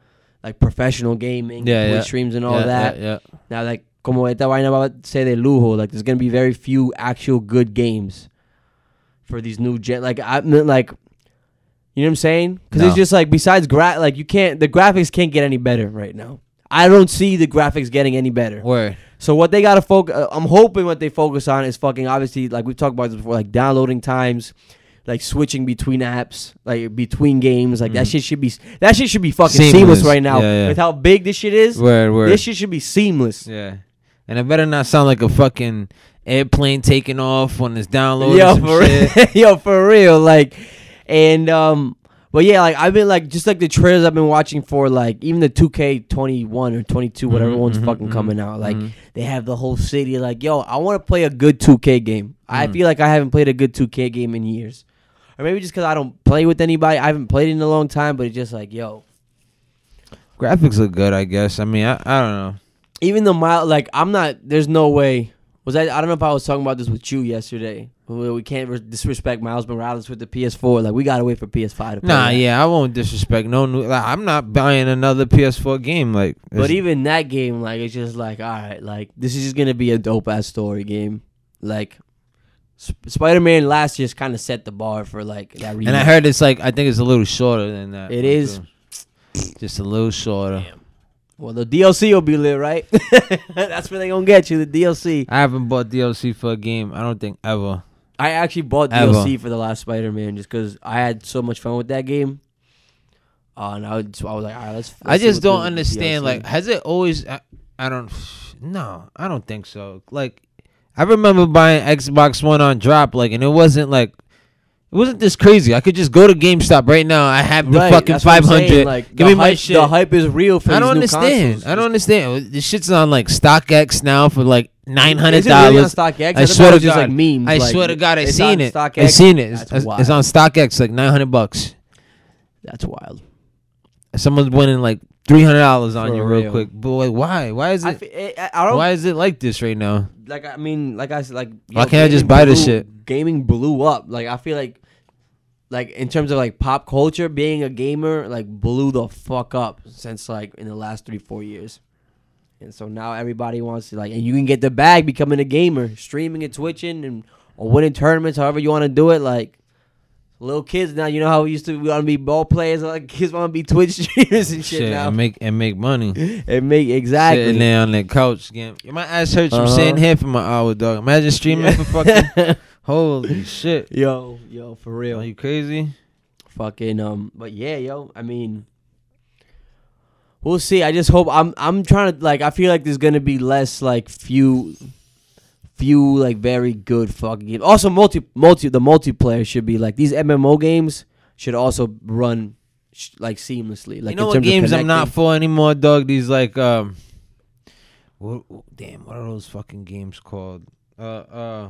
like professional gaming, Yeah, yeah. streams and all yeah, that. Yeah, Now like como esta vaina va a ser de lujo. Like there's gonna be very few actual good games for these new gen. Like I mean, like you know what I'm saying? Because No. it's just like besides gra like you can't the graphics can't get any better right now. I don't see the graphics getting any better. Word. So what they gotta focus, uh, I'm hoping what they focus on is fucking obviously like we've talked about this before, like downloading times, like switching between apps, like between games, like that Mhm. shit should be that shit should be fucking seamless, Seamless. right now. Yeah, yeah. With how big this shit is, Word. Word. this shit should be seamless. Yeah. And it better not sound like a fucking airplane taking off when it's downloading yo, some for shit. real, yo, for real, like, and um, but yeah, like I've been like just like the trailers I've been watching for like even the 2K21 or 22, whatever Mhm, one's mhm, fucking mhm, coming out, like. mhm. They have the whole city like, yo, I want to play a good 2K game. I Mm. feel like I haven't played a good 2K game in years. Or maybe just because I don't play with anybody. I haven't played it in a long time, but it's just like, yo. graphics look good, I guess. I mean, I, I don't know. Even the mild, like, I'm not, there's no way. Was I, I don't know if I was talking about this with you yesterday. We we can't re- disrespect Miles Morales with the PS4. Like, we got to wait for PS5 to play. Nah, that. yeah, I won't disrespect no new. Like, I'm not buying another PS4 game. Like, But even that game, like, it's just like, all right, like, this is just going to be a dope ass story game. Like, Sp- Spider Man last year's kind of set the bar for, like, that and I heard it's like I think it's a little shorter than that. It one, is. too. just a little shorter. Well, the DLC will be lit, right? That's where they gonna get you. The DLC. I haven't bought DLC for a game. I don't think ever. I actually bought Ever. DLC for the last Spider-Man just because I had so much fun with that game. Uh, and I, would, so I was like, all right, let's. I let's see just don't understand. DLC Like, has it always? I, I don't. No, I don't think so. Like, I remember buying Xbox One on drop, like, and it wasn't like, it wasn't this crazy. I could just go to GameStop right now. I have the Right, fucking that's what I'm five saying, hundred. Like, Give the me my hype- shit. The hype is real for. I don't new understand. consoles. I don't understand. This shit's on like StockX now for like nine hundred Is it really on dollars. StockX? I thought swear it to was just God. like memes. I like, swear to God, I it's seen on it. I StockX? seen it. It's, That's it's wild. on StockX, like nine hundred bucks. That's wild. Someone's winning like three hundred dollars on For you real real. quick. But like, why? Why is I, it? fe- I, I don't Why is it like this right now? like I mean, like I said, like Why yo, can't I just gaming buy this blew- shit? Gaming blew up. Like I feel like, like in terms of like pop culture, being a gamer like blew the fuck up since like in the last three four years. And so now everybody wants to like, and you can get the bag becoming a gamer, streaming and twitching and or winning tournaments, however you want to do it. Like little kids now, you know how we used to we want to be ball players. Like kids want to be Twitch streamers and shit, Shit, now. and make and make money. and make exactly. Sitting there on that couch, getting my ass hurts from Uh-huh. sitting here for my hour, dog. Imagine streaming for fucking holy shit. yo, yo, for real. Are you crazy? fucking um but yeah yo i mean we'll see i just hope i'm i'm trying to like i feel like there's gonna be less like few few like very good fucking games also multi multi the multiplayer should be like these mmo games should also run sh- like seamlessly like you know in what games I'm not for anymore, dog? These like um, what, damn, what are those fucking games called? Uh, uh,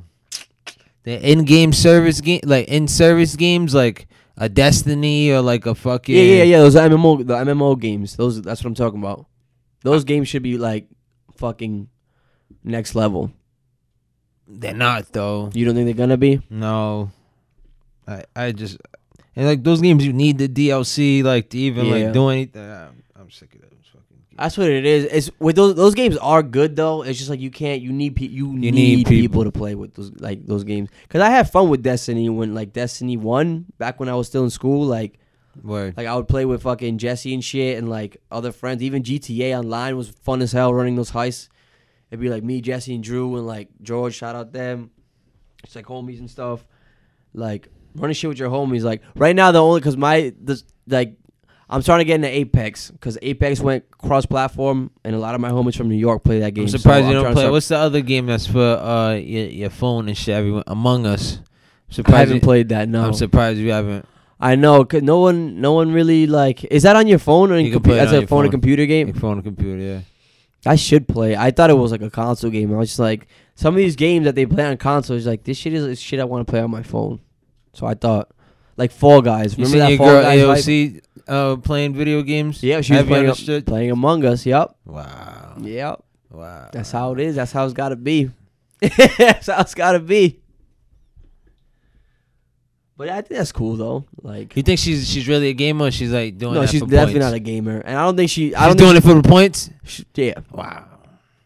the in-game service game, like in-service games, like a Destiny or like a fucking yeah yeah yeah those mmo the mmo games. Those that's what i'm talking about. Those games should be like fucking next level They're not though. you don't think they're gonna be No, I I just and like those games you need the DLC like to even Yeah. like do anything. I'm, I'm sick of those fucking. Games. That's what it is. It's with those those games are good though. It's just like you can't. You need pe- you, need, need people. people. to play with those like those games. Cause I had fun with Destiny when like Destiny one back when I was still in school. Like Word. like I would play with fucking Jesse and shit and like other friends. Even GTA Online was fun as hell running those heists. It'd be like me, Jesse, and Drew and like George. Shout out them. It's like homies and stuff. Like running shit with your homies. Like right now the only cause my this like I'm starting to get into Apex because Apex went cross platform and a lot of my homies from New York play that game. I'm So surprised you I'm don't play. What's the other game that's for uh your, your phone and shit? Everyone Among Us. I'm I haven't you, played that. No, I'm surprised you haven't. I know. Cause no one, no one really like. Is that on your phone or in You compu- That's a your phone, and computer game. Your phone and computer, yeah. I should play. I thought it was like a console game. I was just like, some of these games that they play on consoles, like this shit is shit I want to play on my phone. So I thought, like Fall Guys. You Remember that Fall girl Guys? AOC uh, playing video games? Yeah, she was playing, understood? playing Among Us. Yep, Wow. yep. Wow. That's how it is. That's how it's got to be. that's how it's got to be. But I think that's cool though. Like, You think she's she's really a gamer? Or she's like doing no, she's definitely points? not a gamer, and I don't think she. I She's don't doing it for the points. she, yeah, Wow.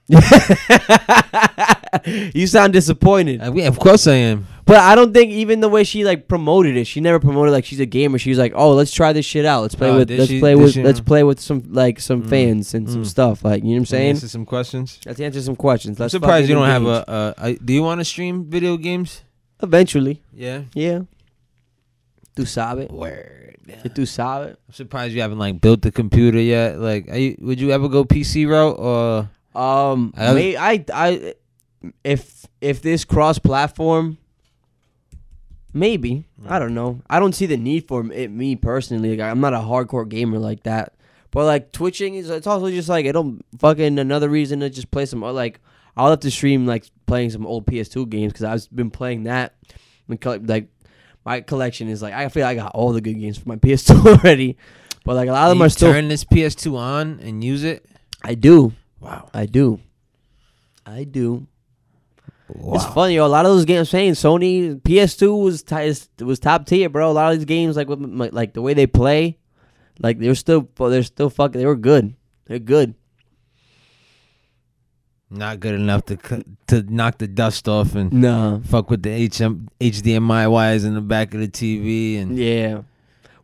you sound disappointed. I mean, of course I am. But I don't think even the way she like promoted it, she never promoted like she's a gamer. She was like, "Oh, let's try this shit out. Let's play Oh, with let's she- play with she? let's play with some like some Mm. fans and some Mm. stuff." Like, you know what I'm saying? Answer some questions. Let's answer some questions. I'm surprised you don't have a. Uh, I, do you want to stream video games? Eventually, Yeah. yeah. Tu sabe. Word. Que Tu sabe. I'm surprised you haven't like built the computer yet. Like, are you, would you ever go PC route or? Um, I- may, I, I, if if this cross platform, maybe I don't know. I don't see the need for it. Me personally, like, I'm not a hardcore gamer like that. But like twitching is, it's also just like it'll fucking another reason to just play some uh, like I'll have to stream like playing some old PS2 games because I've been playing that. Like my collection is like I feel like I got all the good games for my PS2 already. But like a lot of them you are still. turn this PS2 on and use it. I do. Wow. I do. I do. Wow. It's funny, yo. A lot of those games saying Sony PS2 was t- was top tier, bro. A lot of these games, like with like, like the way they play, like they're still they're still fucking they were good. They're good. Not good enough to to knock the dust off and Nah. fuck with the HM, HDMI wires in the back of the TV and Yeah.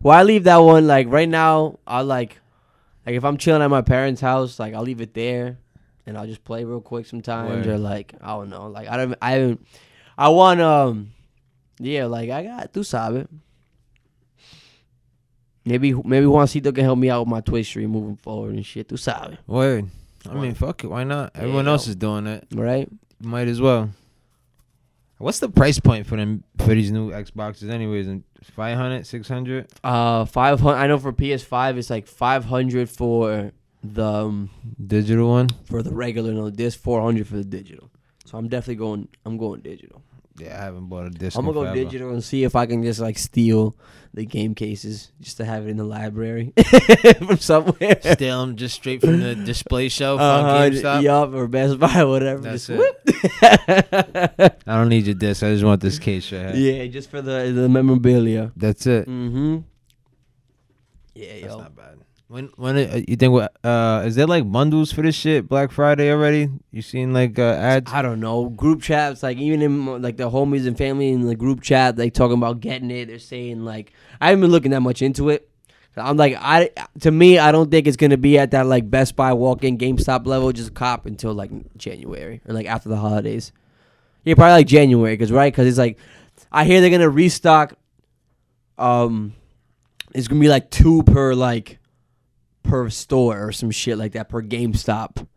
Well, I leave that one like right now. I like like if I'm chilling at my parents' house, like I'll leave it there, and I'll just play real quick sometimes, Word. or like I don't know, like I don't I haven't I want um yeah like I got tu sabe. Maybe maybe Juancito can help me out with my Twitch stream moving forward and shit. Tu sabe, word. I mean, fuck it. Why not? Everyone yo. else is doing it. right? Might as well. What's the price point for them for these new Xboxes, anyways? And 500, 600? Uh, five hundred. I know for PS5 it's like five hundred for the um, digital one? for the regular no this 400 for the digital so i'm definitely going i'm going digital Yeah, I haven't bought a disc. i'm gonna go forever. digital and see if i can just like steal the game cases just to have it in the library from somewhere Steal them just straight from the display shelf uh-huh, on GameStop. yup or best buy whatever That's just it. I don't need your disc. I just want this case right here. yeah just for the the memorabilia That's it. mm-hmm yeah That's yo not bad. When when it, uh, you think uh is there like bundles for this shit Black Friday already? You seen like uh, ads? I don't know group chats like even in like the homies and family in the group chat like talking about getting it. They're saying like I haven't been looking that much into it. I'm like I to me I don't think it's gonna be at that like Best Buy walk in GameStop level just cop until like January or like after the holidays. Yeah, probably like January because right because it's like I hear they're gonna restock. Um, it's gonna be like two per like per store or some shit like that per GameStop,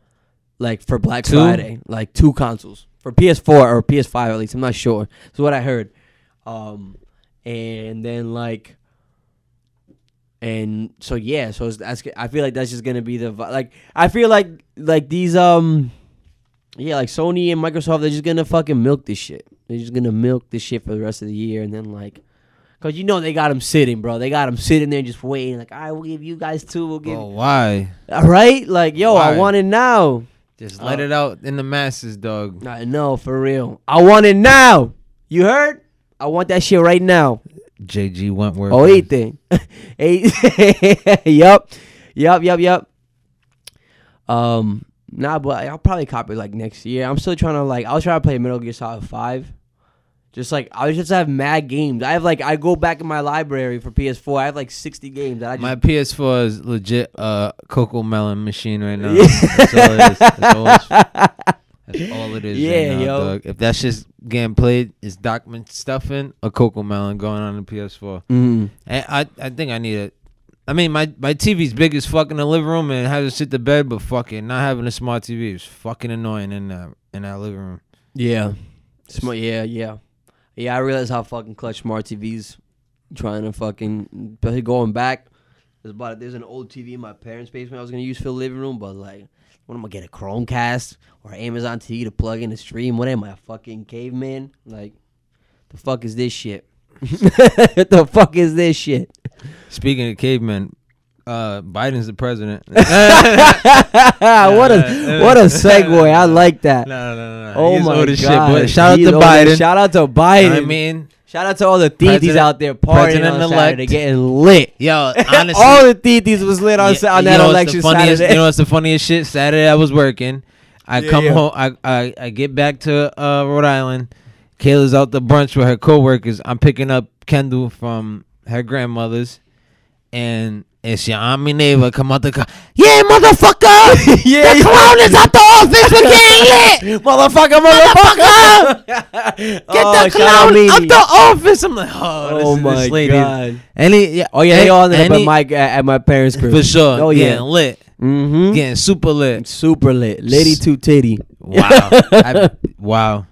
like for Black Two? Friday, like two consoles for PS4 or PS5 at least. I'm not sure. That's what I heard. Um, and then like, and so yeah, so it's, that's I feel like that's just gonna be the like I feel like like these um. Yeah, like Sony and Microsoft, they're just gonna fucking milk this shit. They're just gonna milk this shit for the rest of the year, and then like, cause you know they got them sitting, bro. They got them sitting there just waiting. Like, I will give you guys two. We'll give, Oh, why? all right. Like, yo, I want it now. Just let Uh, it out in the masses, dog. I know for real. I want it now. You heard? I want that shit right now. JG Wentworth. Oh, anything. Eight. yup. Yup. Yup. Yup. Um. Nah, but I'll probably copy like next year. I'm still trying to like. I was trying to play Metal Gear Solid Five. Just like I just have mad games. I have like I go back in my library for PS4. I have like 60 games that I just My PS4 is legit uh Cocomelon machine right now. That's all it is. That's all, it's- that's all it is. Yeah, right now, yo. Dog. If that's just getting played, is document stuffing a Cocomelon going on the PS4. Mm. And I I think I need it. I mean, my my TV's big as fuck in the living room and has to sit to bed, but fucking not having a smart TV is fucking annoying in that in that living room. Yeah. Smart. Yeah, yeah, yeah. I realize how fucking clutch smart TVs trying to fucking, going back. There's about there's an old TV in my parents' basement I was gonna use for the living room, but like, what am I get a Chromecast or Amazon TV to plug in the stream? What am I a fucking caveman? Like, the fuck is this shit? what the fuck is this shit? Speaking of cavemen, uh, Biden's the president. what a what a segue. I like that. No, no, no, no. Oh He's my god! shit, shout out to Biden. Shout out to Biden. I mean, Shout out to all the President- out there partying on. Saturday, getting lit. yo, honestly, all the titis was lit on, Yeah, on that know election funniest, Saturday. You know what's the funniest shit? Saturday I was working. I Yeah, come yeah. home. I, I I get back to uh, Rhode Island. Kayla's out to brunch with her coworkers. I'm picking up Kendall from her grandmother's, and it's your aunt, my neighbor, come out the car. Yeah, motherfucker! Yeah, the clown is at the office. We're getting lit. motherfucker, motherfucker. Get Oh, the out clown at the office. I'm like, oh, this, Oh is- my this lady. god. Any, yeah, Oh yeah, they all there, but any- Mike at, at my parents' crib for sure. Oh getting yeah. lit, Mm-hmm. getting super lit. Super lit, lady S- two titty. Wow. I- wow.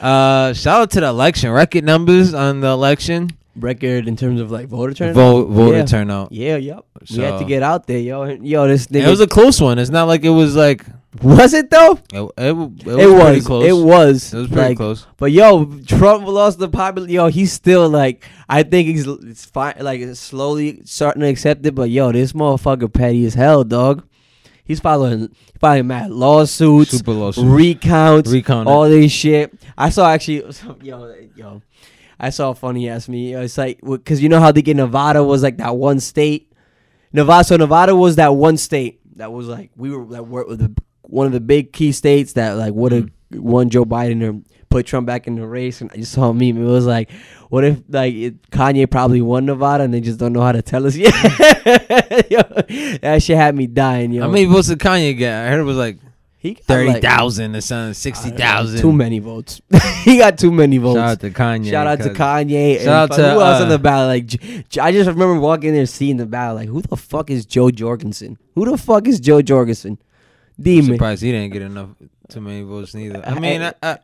Uh, shout out to the election record numbers on the election. Record in terms of like voter turnout. Vote voter Yeah. turnout. Yeah, yep. we had to get out there, yo. Yo, this nigga It was a close one. It's not like it was like was it though? it. It, it was, It pretty was. close. It was. It was pretty like, close. But yo, Trump lost the popular. Yo, he's still like. I think he's it's fine. Like it's slowly starting to accept it. But yo, this motherfucker petty as hell, dog. He's following, following mad lawsuits, Super lawsuit. recounts, Recount all this shit. I saw actually, yo, yo, I saw a funny ass me. It's like because you know how they get Nevada was like that one state. Nevada, so Nevada was that one state that was like we were that were the one of the big key states that like would have Mm. won Joe Biden or put Trump back in the race. And I just saw a meme. It was like, what if like it, Kanye probably won Nevada and they just don't know how to tell us yet? yo, that shit had me dying, yo. How many votes did Kanye guy? I heard it was like he got, thirty like, thousand or something, sixty thousand. Too many votes. he got too many votes. Shout out to Kanye. Shout out to Kanye. Shout out to, who else on uh, the ballot? Like, J- J- I just remember walking in there seeing the ballot. Like, who the fuck is Jo Jorgensen? Who the fuck is Jo Jorgensen? I'm surprised he didn't get enough too many votes neither. I I- mean, I, I,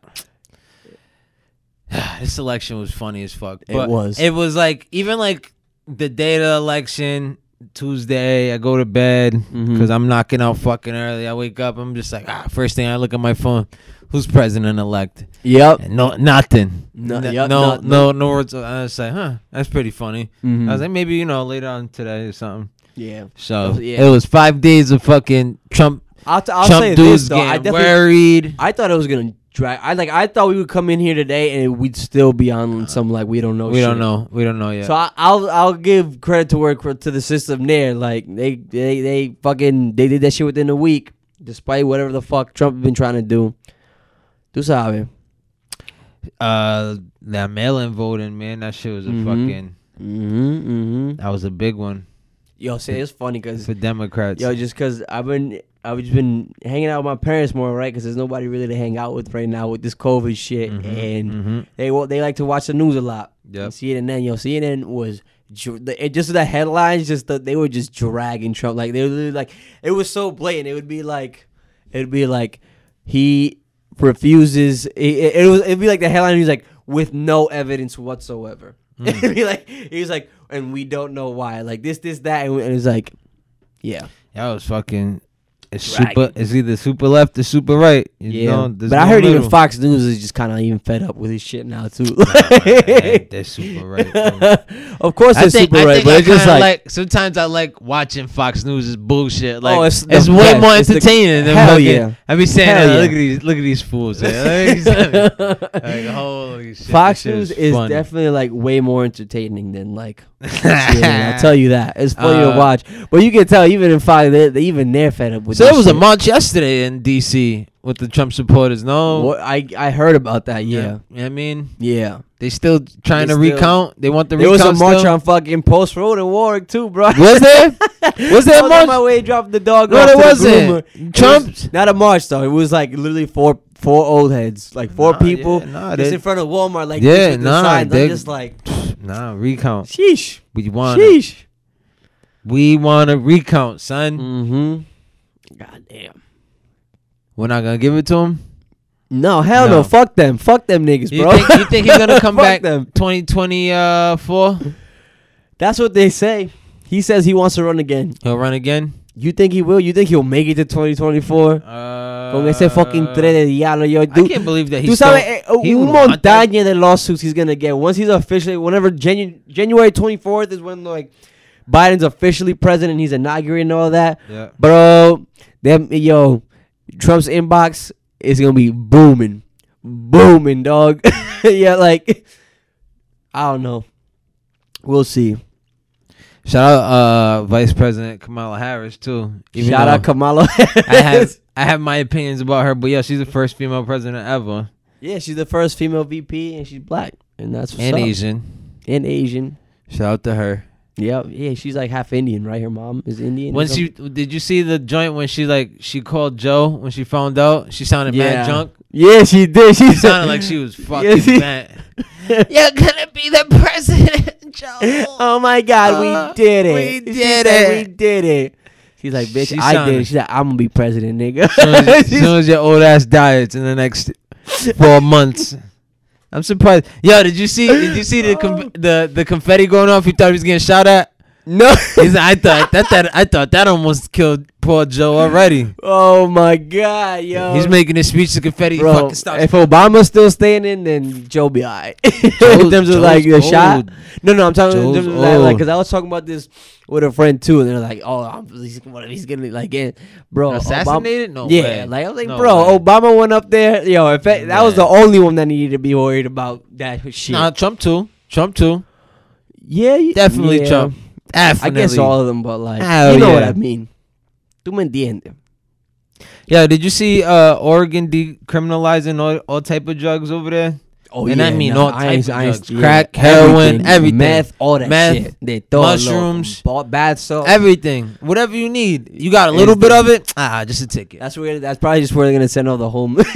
this election was funny as fuck. It was. It was like even like the day of the election, Tuesday, I go to bed because I'm knocking out fucking early. I wake up, I'm just like, ah, first thing I look at my phone, who's president elect? Yep. And no, nothing. No- no, yep, no, no- no, words. I was like, huh, that's pretty funny. Mhm. I was like, maybe you know later on today or something. yeah. So yeah. it was five days of fucking Trump. I'll, t- I'll Trump say dudes this though. I definitely. worried. I thought it was gonna drag. I like. I thought we would come in here today and we'd still be on some like we don't know. we don't know. We don't know yet. So I, I'll I'll give credit to work to the system there. Like they they they fucking they did that shit within a week, despite whatever the fuck Trump been trying to do. Do sabe. uh, that mail-in voting, man, that shit was a Mhm. fucking. Mm-hmm. Mm-hmm. That was a big one Yo, say it's funny because for Democrats. yo, just because I've been I've just been hanging out with my parents more, right? Because there's nobody really to hang out with right now with this COVID shit, Mhm, and mhm. they wa- they like to watch the news a lot. Yep. And CNN, yo, CNN was it just the headlines, just the, they were just dragging Trump. Like they were literally like it was so blatant. It would be like it'd be like he refuses. It, it, it was it'd be like the headline. He's like with no evidence whatsoever. Hmm. It'd be like he's like, and we don't know why. Like this, this, that, and it's like, yeah, That was fucking. It's Dragging. super. It's either super left or super right. You yeah. know, there's but I no heard even. Fox News is just kind of even fed up with his shit now too. They're- they're super right. of course, they're super right, but I it's just kinda like, sometimes I like watching Fox News is bullshit. Like Oh, it's, it's the way best. more It's the- entertaining than Hell fucking- yeah. I be saying, Hell "Oh, yeah. look at these, look at these fools. man. like, holy shit, Fox shit News is funny. definitely like way more entertaining than like. CNN, I'll tell you that it's funny to Uh, watch, but you can tell even in Fox, they, they even they're fed up with. So there was a march yesterday in D.C. with the Trump supporters. No, What- I I heard about that. Yeah, You know what I mean, yeah. they still trying They to still- recount. They want the There was a recount march still? on fucking Post Road in Warwick too, bro. Was there? Was there I a was march? on my way dropping the dog No, off there to the wasn't. It Trump- was not a march though. It was like literally four four old heads, like four Nah, people, yeah, nah, just they- in front of Walmart, like Yeah, the nah, signs. they- I'm just like, Nah, recount. sheesh, We want. sheesh. We want to recount, son. Mm-hmm. God damn. We're not gonna give it to him. No, hell no. No. Fuck them. Fuck them niggas, You bro. think, you think he's gonna come Fuck back them. 2024? That's what they say. He says he wants to run again. He'll run again. You think he will? You think he'll make it to 2024? Uh, Con ese fucking tres de diablo, yo. I Dude, can't believe that Tú he's sabes, still, eh, he un would want that. montaña de lawsuits he's gonna get once he's officially. Whenever Janu- January twenty fourth is when like Biden's officially president, and he's inaugurating all that, Yeah. bro. Them yo, Trump's inbox is gonna be booming, booming, dog. yeah, like I don't know. We'll see. Shout out uh, Vice President Kamala Harris too. Even Shout out Kamala. I have I have my opinions about her, but yeah, she's the first female president ever, Yeah, she's the first female VP, and she's black, and that's what's and up. Asian. and Asian. Shout out to her. Yeah, yeah, she's like half Indian, right? Her mom is Indian. When she did you see the joint when she like she called Joe when she found out she sounded Yeah. mad drunk. Yeah, she did. She She sounded like she was fucking Yeah, she- bent. You're gonna be the president, Joe. oh my God, Uh, we did it. we She did said it. We did it. She's like, bitch, She I did sounded- it. She's like, I'm gonna be president, nigga. soon as, as soon as your old ass dies in the next four months. I'm surprised. Yo, did you see? Did you see the com- the the confetti going off? You thought he was getting shot at? No. He's I thought that that I thought that almost killed poor Joe already. oh my God, yo. He's making his speech. to confetti Bro, fucking stops. if Obama's still standing, then Joe be alright. in terms of like the shot. No, no, I'm talking in terms of that, like, cause I was talking about this with a friend too, and they're like, "Oh, I'm, he's, what he's gonna like get, bro, Obama- Assassinated? No yeah, way. like I was like, No bro, way. Obama went up there. Yo, if that was the only one that needed to be worried about that shit. Nah, Trump too. Trump too. yeah, Definitely yeah. Trump. I guess all of them, but like, Hell you know what. I mean. Tú me entiendes. Yeah, did you see uh Oregon decriminalizing all, all type of drugs over there? Oh And I mean all I ain't- type of drugs. yeah, Crack, heroin, everything. meth, all that Meth, shit. De todo, mushrooms, loco. Ba- bad salt. Everything. Whatever you need. You got a little bit of it? Ah, just a ticket. That's where. That's probably just where they're gonna send all the homeless.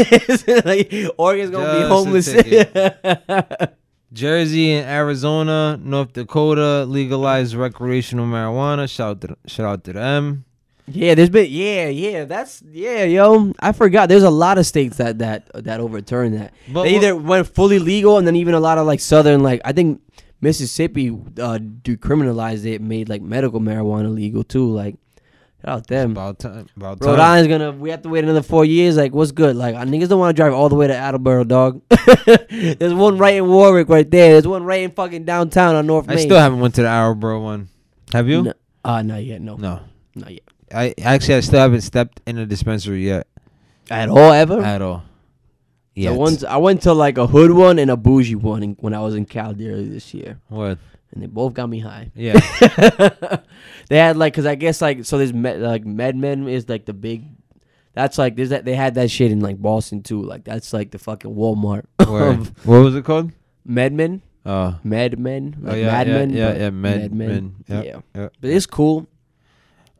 like Oregon's gonna be Just a homeless. Jersey and Arizona, North Dakota legalized recreational marijuana. Shout out to, shout out to them. yeah, there's been. Yeah, yeah. That's yeah, yo. I forgot. There's a lot of states that that that overturned that. But they either went fully legal, and then even a lot of like southern, like I think Mississippi uh decriminalized it, made like medical marijuana legal too. Like, out them. About time. About Rhode time. Island's gonna. We have to wait another four years. Like, what's good? Like, uh, niggas don't want to drive all the way to Attleboro, dog. There's one right in Warwick, right there. There's one right in fucking downtown on North I Main. still haven't went to the Attleboro one. Have you? No, uh, not yet. No, No. not yet. I actually I still haven't stepped in a dispensary yet At all, ever. at all. Yeah. The ones I went to like a hood one and a bougie one in, when I was in Caldera this year, What? And they both got me high. Yeah. they had like, cause I guess like, so there's med, like MedMen is like the big. That's like there's that they had that shit in like Boston too. Like that's like the fucking Walmart of what was it called? MedMen. Uh, MedMen, Oh, yeah, Mad yeah, Men, yeah, but yeah, Med- Mad Men. Yep, yeah. yep. But it's cool.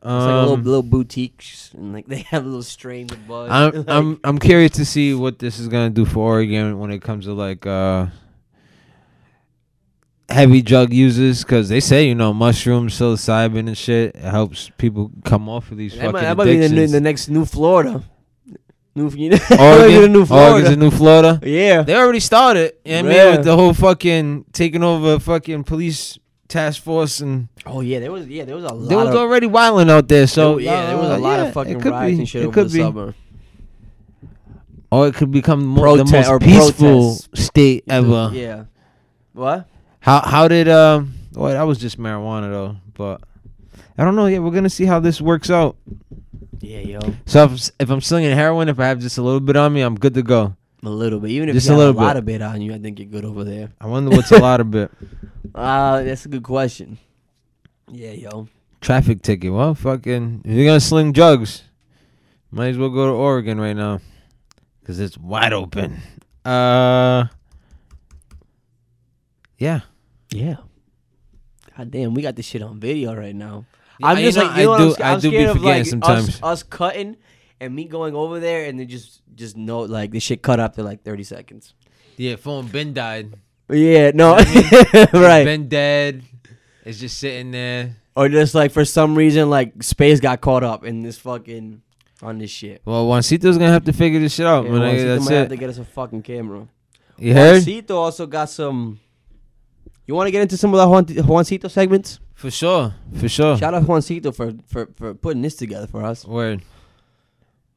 It's like a little um, little boutiques, and like they have little strains of bud. I'm Like, I'm I'm curious to see what this is gonna do for Oregon when it comes to like uh heavy drug users because they say you know mushrooms, psilocybin, and shit it helps people come off of these that fucking might, that might be the, new, the next new Florida. New, you know, Oregon, the new Florida. Oregon's a new Florida. yeah. They already started. You know what I mean, with the whole fucking taking over fucking police task force and Oh yeah, there was yeah there was a lot they was of already wilding out there. So there- yeah there was a uh, lot yeah, of fucking riots be, and shit it over could the be. summer. Or it could become mo- the Prote- or most peaceful protests. state ever. Yeah. What? How how did um? Well, that was just marijuana though, but I don't know. Yeah, we're gonna see how this works out. Yeah, yo, So if, if I'm slinging heroin, if I have just a little bit on me, I'm good to go. a little bit. Even if Just you a little a lot bit. of bit on you, I think you're good over there. I wonder what's a lot of bit. Uh, that's a good question. Yeah, yo. Traffic ticket. Well, fucking, if you're gonna sling drugs, might as well go to Oregon right now, cause it's wide open. Uh, yeah. Yeah. God damn, we got this shit on video right now. I'm you just know, like, you know I do, I'm, sc- I I'm do be scared of, forgetting like, sometimes. Us, us cutting and me going over there and then just just know like the shit cut after like 30 seconds. Yeah, phone Ben died. Yeah, no, It's right. Been dead. It's just sitting there. Or just like for some reason like space got caught up in this fucking on this shit. Well, Juancito's gonna have to figure this shit out, Yeah, man. I- Juancito that's might have to get us a fucking camera. You heard? Juancito also got some. You want to get into some of the Juan- Juancito segments? For sure, for sure. Shout out Juancito for, for for putting this together for us. Word.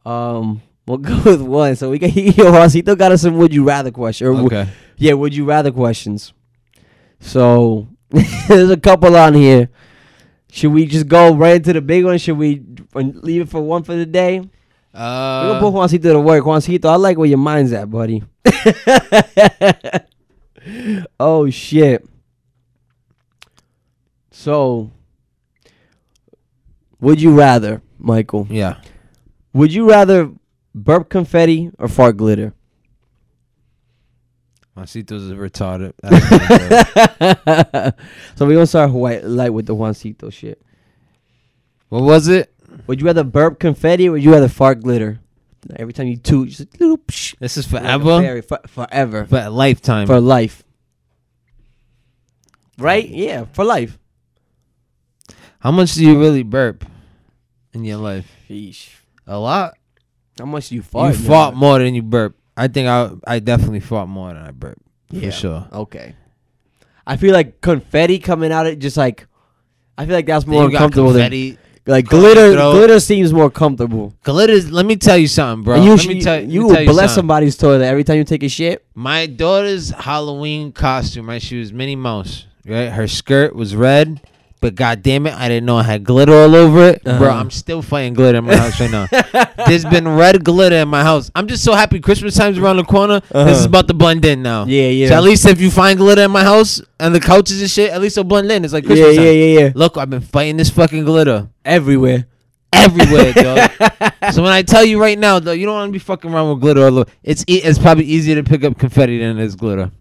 Um, we'll go with one. So we got yo, Juancito got us some would you rather question. Or w- Okay. yeah, would you rather questions. So there's a couple on here. Should we just go right into the big one? Should we uh, leave it for one for the day? We're gonna put Uh, Juancito to work. Juancito, I like where your mind's at, buddy. oh shit. So, would you rather, Michael? yeah. Would you rather burp confetti or fart glitter? Juancito's is retarded. That's not good. so we're gonna start white light with the Juancito shit. what was it? Would you rather burp confetti or would you rather fart glitter? Every time you toot, just a little psh, This is like forever. fairy, for, forever, For a lifetime. for life. Right? Yeah, for life. How much do you really burp in your life? Sheesh. A lot. How much do you fart? you fought more than you burp. I think I I definitely fought more than I burp. Yeah. For sure. Okay. I feel like confetti coming out of it just like I feel like that's more you got comfortable than like glitter. through. Glitter seems more comfortable. Glitter. Let me tell you something, bro. and you let sh- me tell you, let me tell you bless somebody's toilet every time you take a shit. My daughter's Halloween costume, right? She was Minnie Mouse, right? Her skirt was red, but god damn it, I didn't know I had glitter all over it. Bro, Uh-huh. I'm still fighting glitter in my house right now. There's been red glitter in my house. I'm just so happy Christmas time's around the corner. This is Uh-huh. about to blend in now. Yeah, yeah. So at least if you find glitter in my house and the couches and shit, at least it'll blend in. It's like yeah, Christmas yeah, time. yeah, yeah. Look, I've been fighting this fucking glitter Everywhere. everywhere, dog. so when I tell you right now, though, you don't want to be fucking around with glitter. Although it's e- it's probably easier to pick up confetti than it is glitter.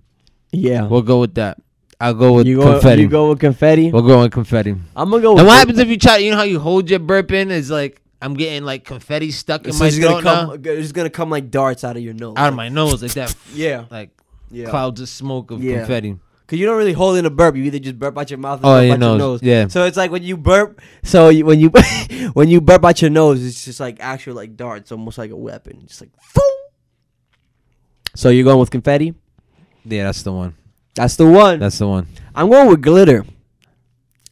Yeah. We'll go with that. I'll go with you go, confetti. You go with confetti. we'll go with confetti. I'm gonna go. With And what gl- happens if you try? You know how you hold your burp in? Is like I'm getting like confetti stuck in So my it's gonna throat now, come. It's gonna come like darts out of your nose. out of my nose like that, Yeah. like Yeah. clouds of smoke of Yeah. confetti. Cause you don't really hold in a burp. You either just burp out your mouth or Oh, burp your out nose. your nose. Yeah. So it's like when you burp. So you, when you when you burp out your nose, it's just like actual like darts, almost like a weapon. Just like. Boom. So you're going with confetti? Yeah, that's the one. That's the one. That's the one. I'm going with glitter.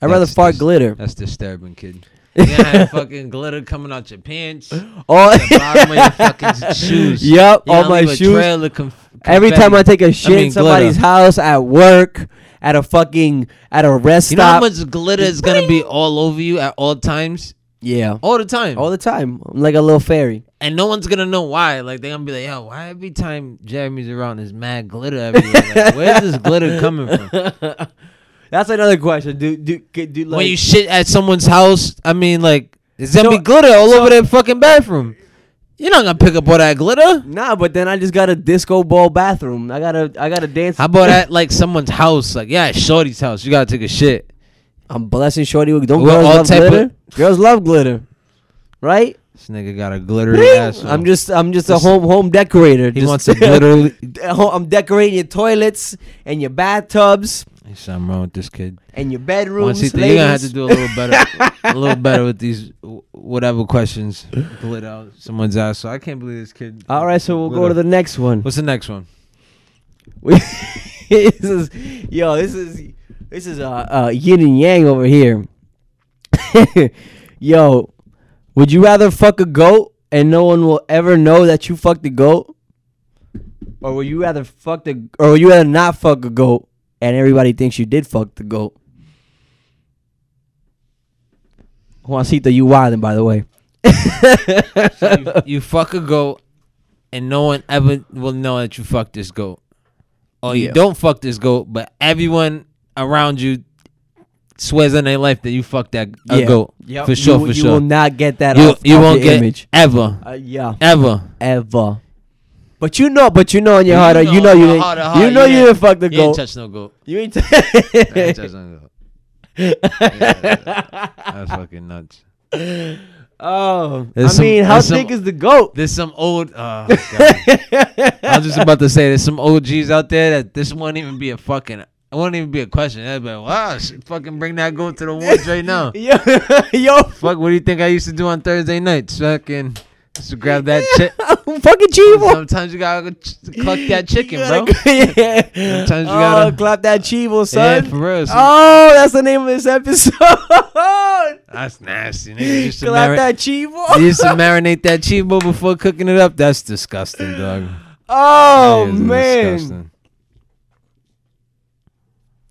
I'd rather That's fart glitter. That's disturbing, kid. You have fucking glitter coming out your pants, Oh, the bottom of your fucking shoes. Yep, You all my leave a shoes. trail of conf- Every time I take a shit mean, in somebody's glitter. house, at work, at a fucking at a rest you know how stop. much glitter is gonna be all over you at all times, yeah, all the time, all the time. I'm like a little fairy. and no one's gonna know why. Like they're gonna be like, "Yo, why every time Jeremy's around, there's mad glitter everywhere? Like, where's this glitter coming from?" That's another question. Do do do, do like when you shit at someone's house, I mean, like, it's gonna So- be glitter all so- over their fucking bathroom. You're not gonna pick up all that glitter. Nah, but then I just got a disco ball bathroom. I gotta I gotta dance. How about at like someone's house? Like, yeah, Shorty's house. You gotta take a shit. I'm blessing Shorty. with- Don't Well, girls all love type of- glitter? girls love glitter, right? This nigga got a glittery ass. Uh, I'm just I'm just a home home decorator. He Just- wants to glitterly. I'm decorating your toilets and your bathtubs There's something wrong with this kid. and your bedrooms. Once you're gonna have ladies. to do a little better, a little better with these w- whatever questions. Glitter out someone's ass. So I can't believe this kid. All right, so we'll go to the next one. What's the next one? this is yo, this is this is uh, uh yin and yang over here. yo, would you rather fuck a goat and no one will ever know that you fucked the goat, or would you rather fuck the, or would you rather not fuck a goat and everybody thinks you did fuck the goat? Juancito, you wildin' by the way. So you, you fuck a goat, and no one ever will know that you fucked this goat. Or you Yeah. don't fuck this goat, but everyone around you swears on their life that you fucked that a Yeah. goat Yep. for sure. you, for you sure. You will not get that you off, you off won't your get image. ever Uh, yeah. ever. ever. But you know, but you know in your heart, you know know you your didn't, heart you know you you didn't- didn't fuck the goat. You ain't goat. touch no goat. You ain't. You ain't touch no goat. That's fucking nuts. oh, There's I some- mean, how there's some- thick is the goat? There's some old. Oh, God. I was just about to say, there's some OGs out there that this won't even be a fucking. It won't even be a question. They'd be like, wow, shit, fucking bring that goat to the woods right now. yo, yo, Fuck, what do you think I used to do on Thursday nights? Fucking, just grab that chick. fucking Chivo. Sometimes you gotta ch- cluck that chicken, bro. yeah. Sometimes you oh, gotta- clap that Chivo, son. Yeah, for real. Oh, that's the name of this episode. That's nasty. Nigga used to, clap mari- that Chivo. you used to marinate that chivo before cooking it up. That's disgusting, dog. oh man. disgusting.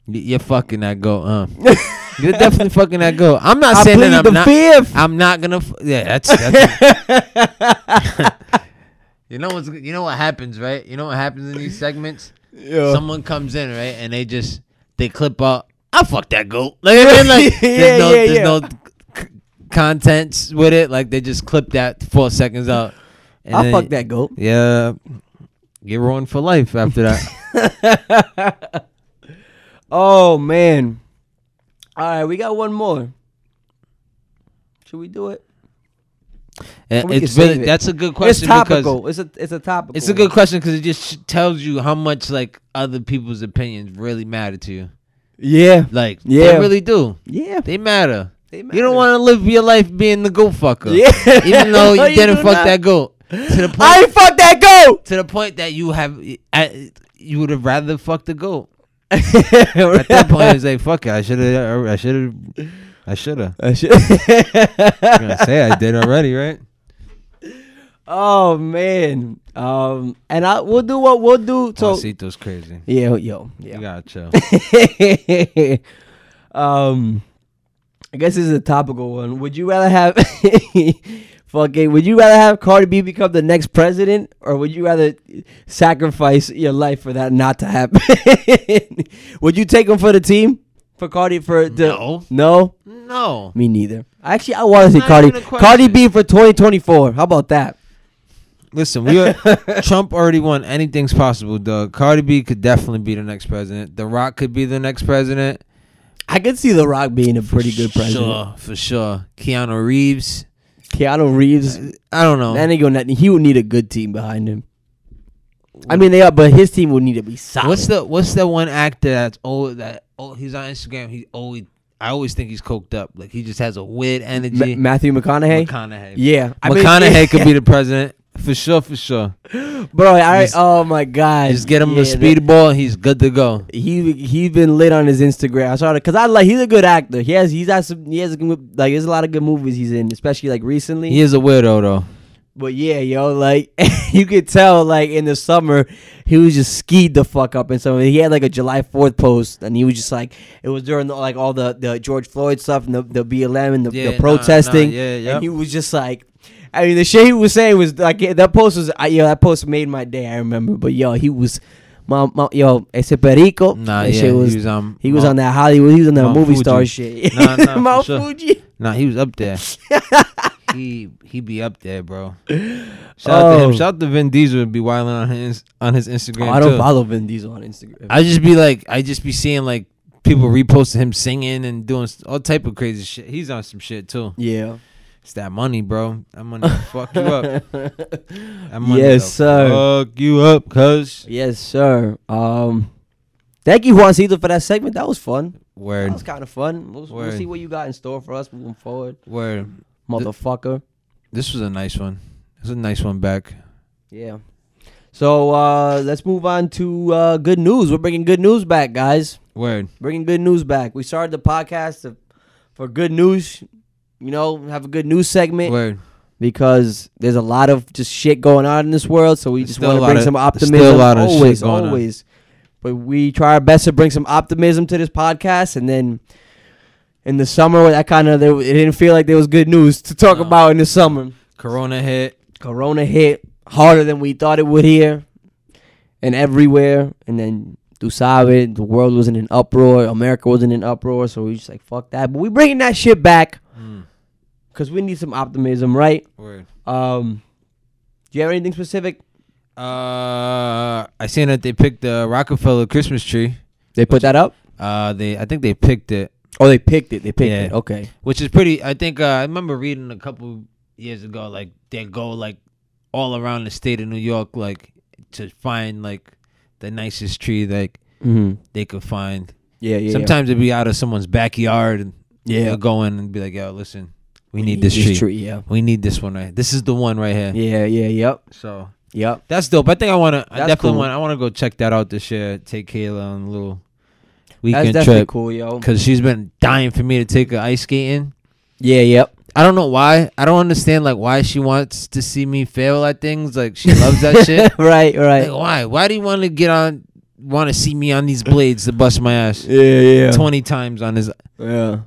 You're fucking that goat, huh? You're definitely fucking that goat. I'm not I saying that the I'm not. fifth. I'm not gonna. F- yeah, that's. that's you know what's. You know what happens, right? You know what happens in these segments. Yeah. Someone comes in, right, and they just they clip out. I fuck that goat. Like, I mean, like Yeah, there's no, yeah, there's yeah. no contents with it. Like they just clip that four seconds out. And I'll then- fuck that goat. Yeah, get ruined for life after that. Oh man. All right, we got one more. Should we do it? And We it's really, it. that's a good question it's topical. because It's a it's a topical. it's a good question because it just tells you how much like other people's opinions really matter to you. Yeah. Like Yeah. they really do. Yeah. They matter. They You don't want to live your life being the goat fucker. Yeah. Even though No, you didn't fuck not. that goat. To the point I ain't fuck that goat. to the point that you have I, you would have rather fucked the goat. At At that point, it's like fuck it. I should have. I should have. I should have. I should- gonna say I did already, right? oh man. Um, and I we'll do what we'll do. So Juancito's crazy. yeah, yo, You yeah. gotta chill. um, I guess this is a topical one. Would you rather have fucking? Would you rather have Cardi B become the next president, or would you rather sacrifice your life for that not to happen? would you take him for the team for Cardi for the No. no? no. Me neither. Actually, I want to see Cardi. Cardi B for 2024. How about that? Listen, we are, Trump already won. Anything's possible, Doug. Cardi B could definitely be the next president. The Rock could be the next president. I could see The Rock being a pretty good president. Sure, for sure. Keanu Reeves. Keanu Reeves, I don't know. that ain't gonna. He would need a good team behind him. I mean, they are, but his team would need to be solid. What's the What's the one actor that's oh that oh he's on Instagram. He always I always think he's coked up. Like he just has a weird energy. Ma- Matthew McConaughey? McConaughey. yeah, I mean, McConaughey could be the president for sure. For sure. bro. I Just- oh my god, Just get him yeah, a speedball. He's good to go. He he's been lit on his Instagram. I saw it because I like he's a good actor. He has he's had some he has a good, like there's a lot of good movies he's in, especially like recently. He is a weirdo though. But yeah, yo, like you could tell, like in the summer, he was just skied the fuck up, and so he had like a July Fourth post, and he was just like, it was during the, like all the the George Floyd stuff and the the BLM and the, Yeah, the protesting, yeah, yep. and he was just like. I mean, the shit he was saying was like that post was, I, yo, that post made my day. I remember, but yo, he was, my, my yo, ese perico, Nah, that yeah, shit was, he was um he was Mount- on that Hollywood, he was on that Mount movie Fuji. star shit. Nah, nah, Mount sure. Fuji. Nah, he was up there. he he be up there, bro. Shout out to Oh. him. Shout out to Vin Diesel would be wilding on his on his Instagram. Oh, I don't too. follow Vin Diesel on Instagram. I just be like, I just be seeing like people reposting him singing and doing all type of crazy shit. He's on some shit too. yeah. It's that money, bro. That money will fuck you up. That money Yes, sir. Fuck you up, cuz. Yes, sir. Um, thank you, Juancito, for that segment. That was fun. Word. That was kind of fun. We'll, we'll see what you got in store for us moving forward, word. motherfucker. This was a nice one. This was a nice one back. Yeah. So uh, let's move on to uh, good news. We're bringing good news back, guys. Word. Bringing good news back. We started the podcast to, for good news. You know, have a good news segment Word. because there's a lot of just shit going on in this world. So we There's just want to bring of- some optimism. still a lot of shit always, going on. always. But we try our best to bring some optimism to this podcast, and then in the summer, that kind of it didn't feel like there was good news to talk No. about in the summer. Corona hit. Corona hit harder than we thought it would here, and everywhere. And then tu sabe, the world was in an uproar. America was in an uproar. So we just like fuck that. But we bringing that shit back. Because we need some optimism, right? Word. Um, do you have anything specific? Uh, I seen that they picked the Rockefeller Christmas tree. They put that up. Uh, they I think they picked it, Oh, they picked it. They picked Yeah. it. Okay. which is pretty. I think uh, I remember reading a couple years ago, like they go like all around the state of New York, like to find like the nicest tree like Mm-hmm. they could find. Yeah, yeah. Sometimes it'd be out of someone's backyard, and yeah. they'll go in and be like, "Yo, listen, we need this tree. Yeah. We need this one right. This is the one right here." Yeah, yeah, yep, So yep. that's dope. I think I wanna. I definitely cool. want. I wanna go check that out this year. Take Kayla on a little That's weekend definitely trip cool, yo. because she's been dying for me to take her ice skating. Yeah, yep. I don't know why. I don't understand like why she wants to see me fail at things. Like she loves that shit. right, right. Like why? Why do you want to get on? Want to see me on these blades to bust my ass yeah, yeah. twenty times on his? Yeah.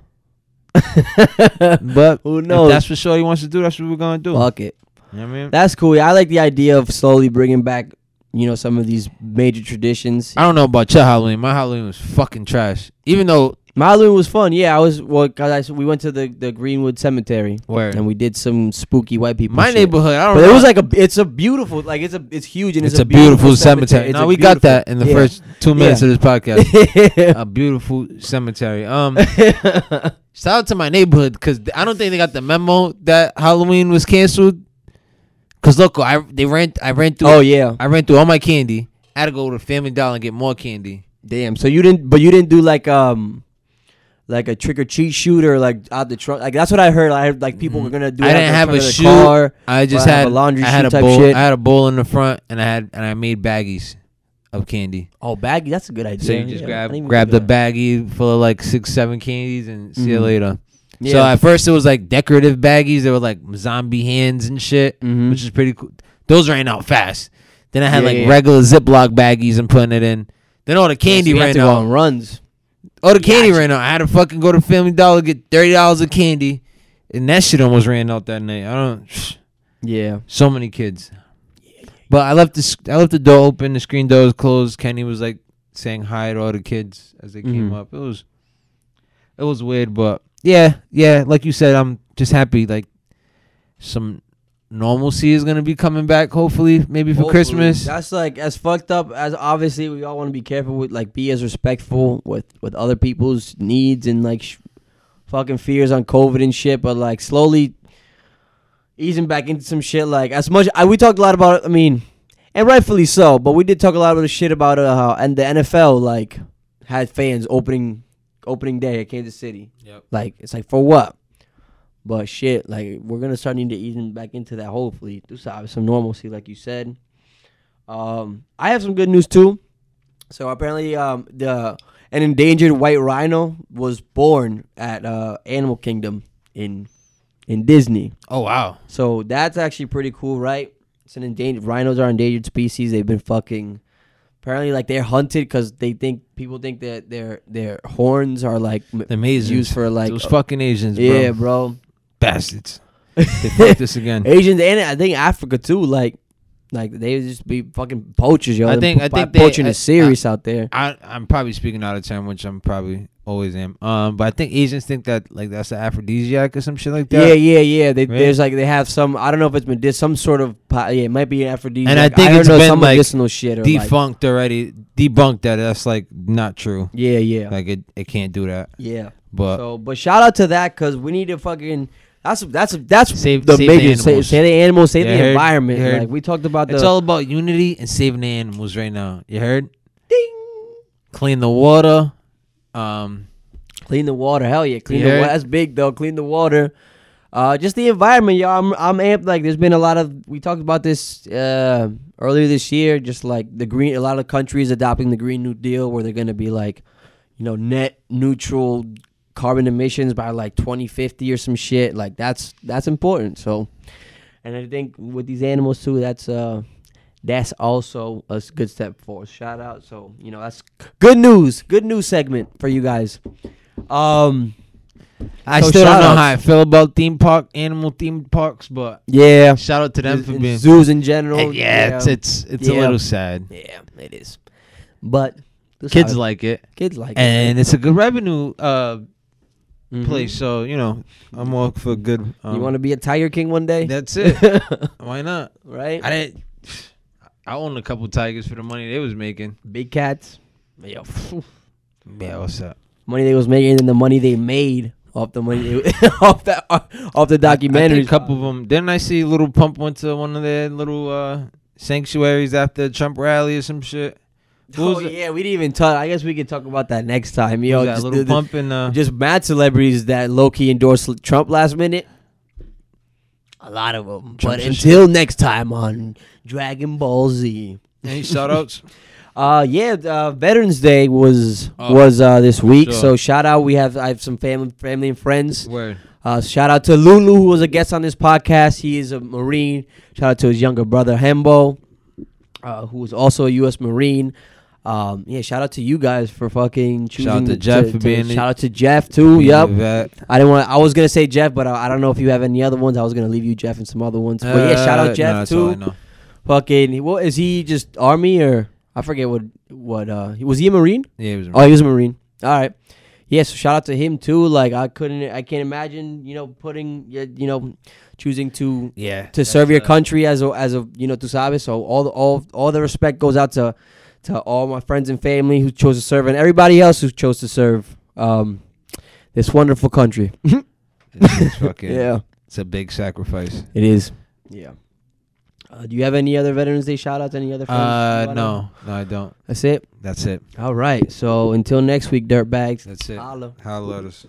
But Who if knows? that's what Shorty wants to do, that's what we're gonna do. Fuck it. You know what I mean? That's cool. I like the idea of slowly bringing back, you know, some of these major traditions. I don't know about your Halloween. My Halloween was fucking trash. Even though My Halloween was fun. Yeah, I was well cause I, we went to the, the Greenwood Cemetery Where and we did some spooky white people. my shit. neighborhood, I don't But know. it was like a it's a beautiful like it's a it's huge and it's, it's, a beautiful, cemetery. It's No, we got that in the yeah. first two minutes Yeah. of this podcast. a beautiful cemetery. Um, shout out to my neighborhood because I don't think they got the memo that Halloween was canceled. Cause look, I they ran I ran through oh yeah, I ran through all my candy. I had to go to Family Dollar and get more candy. damn. So you didn't, but you didn't do like um, like a trick or treat shooter like out the trunk. Like that's what I heard. I heard like people were gonna do. I didn't have a shoe. Car. I just had a laundry I had a type bowl. shit. I had a bowl in the front, and I had and I made baggies of candy. Oh, baggie. That's a good idea. So you just Yeah, grab grab the baggie full of like six, seven candies and see you Mhm. later. Yeah. So at first it was like decorative baggies. They were like zombie hands and shit, Mhm. which is pretty cool. Those ran out fast. Then I had Yeah, like regular Ziploc baggies and putting it in. Then all the candy so ran out. on runs. Oh, the candy Gotcha. ran out. I had to fucking go to Family Dollar get thirty dollars of candy, and that shit almost ran out that night. I don't. Yeah. So many kids. But I left the I left the door open. The screen door was closed. Kenny was like saying hi to all the kids as they came Mhm. up. It was it was weird, but yeah, yeah. Like you said, I'm just happy. Like some normalcy is gonna be coming back. Hopefully, maybe for Hopefully. Christmas. That's like as fucked up as obviously we all want to be careful with like be as respectful with with other people's needs and like sh- fucking fears on COVID and shit, but like slowly easing back into some shit. Like as much I we talked a lot about. I mean, and rightfully so, but we did talk a lot about the shit about uh how and the NFL like had fans opening opening day at Kansas City. Yep. Like it's like for what? But shit, like we're gonna start needing to ease back into that. Hopefully, do some normalcy, like you said. Um, I have some good news too. So apparently, um, the an endangered white rhino was born at uh, Animal Kingdom in in Disney. Oh wow. So that's actually pretty cool, right? It's an endangered rhinos are endangered species. They've been fucking apparently like they're hunted because they think people think that their their horns are like m- The Asians. used for like Those fucking Asians, bro. yeah, bro. Bastards. They fucked this again. Asians and I think Africa too. Like, like they just be fucking poachers, yo. I think- I think they- poaching I- is serious out there. I I'm probably speaking out of turn, which I'm probably always am. Um, but I think Asians think that like that's an aphrodisiac or some shit like that. Yeah, yeah, yeah. They, Right? There's like they have some. I don't know if it's medic- some sort of. Yeah, it might be an aphrodisiac. And I think heard it's no- been, some like, medicinal shit. Or like, Defunct already. Debunked that that's like not true. yeah, yeah, Like it, it can't do that. yeah. But So, but shout out to that because we need to fucking. That's that's that's Save- the save the major save, animals. save the animals, save You the heard? environment. Like we talked about the it's all about unity and saving the animals right now. You heard? ding. Clean the water. Um, Clean the water, hell yeah! Clean the heard? water. That's big though. Clean the water. Uh, just the environment, y'all. I'm I'm amped. Like, there's been a lot of we talked about this uh, earlier this year. Just like the green, a lot of countries adopting the Green New Deal, where they're gonna be like, you know, net neutral carbon emissions by like 2050 or some shit. Like that's that's important. So, and I think with these animals too, that's uh that's also a good step forward. Shout out. So you know that's good news. Good news segment for you guys. Um. I So still don't know shout-outs. how I feel about theme park, animal themed parks, but Yeah. shout out to them for being. zoos in general. yeah, it's it's it's Yeah. a little sad. yeah, it is. But Kids like it, kids like it. and it's a good revenue uh Mhm. place. So you know, I'm all for good. Um, you want to be a Tiger King one day? That's it. Why not? right? I didn't. I own a couple tigers for the money they was making. Big cats. Yo, Yeah, what's up? money they was making and the money they made off the money they, off that off the documentary. a couple of them. Didn't I see Lil Pump went to one of their little uh, sanctuaries after Trump rally or some shit? Who Oh yeah, we didn't even talk. I guess we could talk about that next time. Yo, Who's that just, Little the- the- Pump and uh, just mad celebrities that low key endorsed Trump last minute. A lot of them. Trump but shit. until next time on Dragon Ball Z. any shout outs? Uh yeah, uh, Veterans Day was Oh, was uh this week. sure. So shout out. We have I have some family family and friends. Word. Uh shout out to Lulu who was a guest on this podcast. He is a Marine. Shout out to his younger brother Hembo, uh, who is also a US Marine. Um yeah, shout out to you guys for fucking choosing Shout out to Jeff for being shout out to Jeff too. Yep. I didn't want. I was gonna say Jeff, but I, I don't know if you have any other ones. I was gonna leave you Jeff and some other ones. But yeah, shout Uh, out Jeff no, that's all I too. Fucking, what is he? Just army or I forget what what. uh Was he a marine? Yeah, it was. Oh, he was a marine. All right. yeah, so shout out to him too. Like I couldn't, I can't imagine, you know, putting, you know, choosing to Yeah. to serve your country as a as a you know to sabes. So all the all all the respect goes out to to all my friends and family who chose to serve and everybody else who chose to serve um this wonderful country. It's, it's fucking, yeah, It's a big sacrifice. it is. Yeah. Uh, do you have any other Veterans Day shout outs? Any other friends? Uh, no, no, I don't. That's it. That's it. All right. So until next week, dirtbags. That's it. Holla. Holla at us.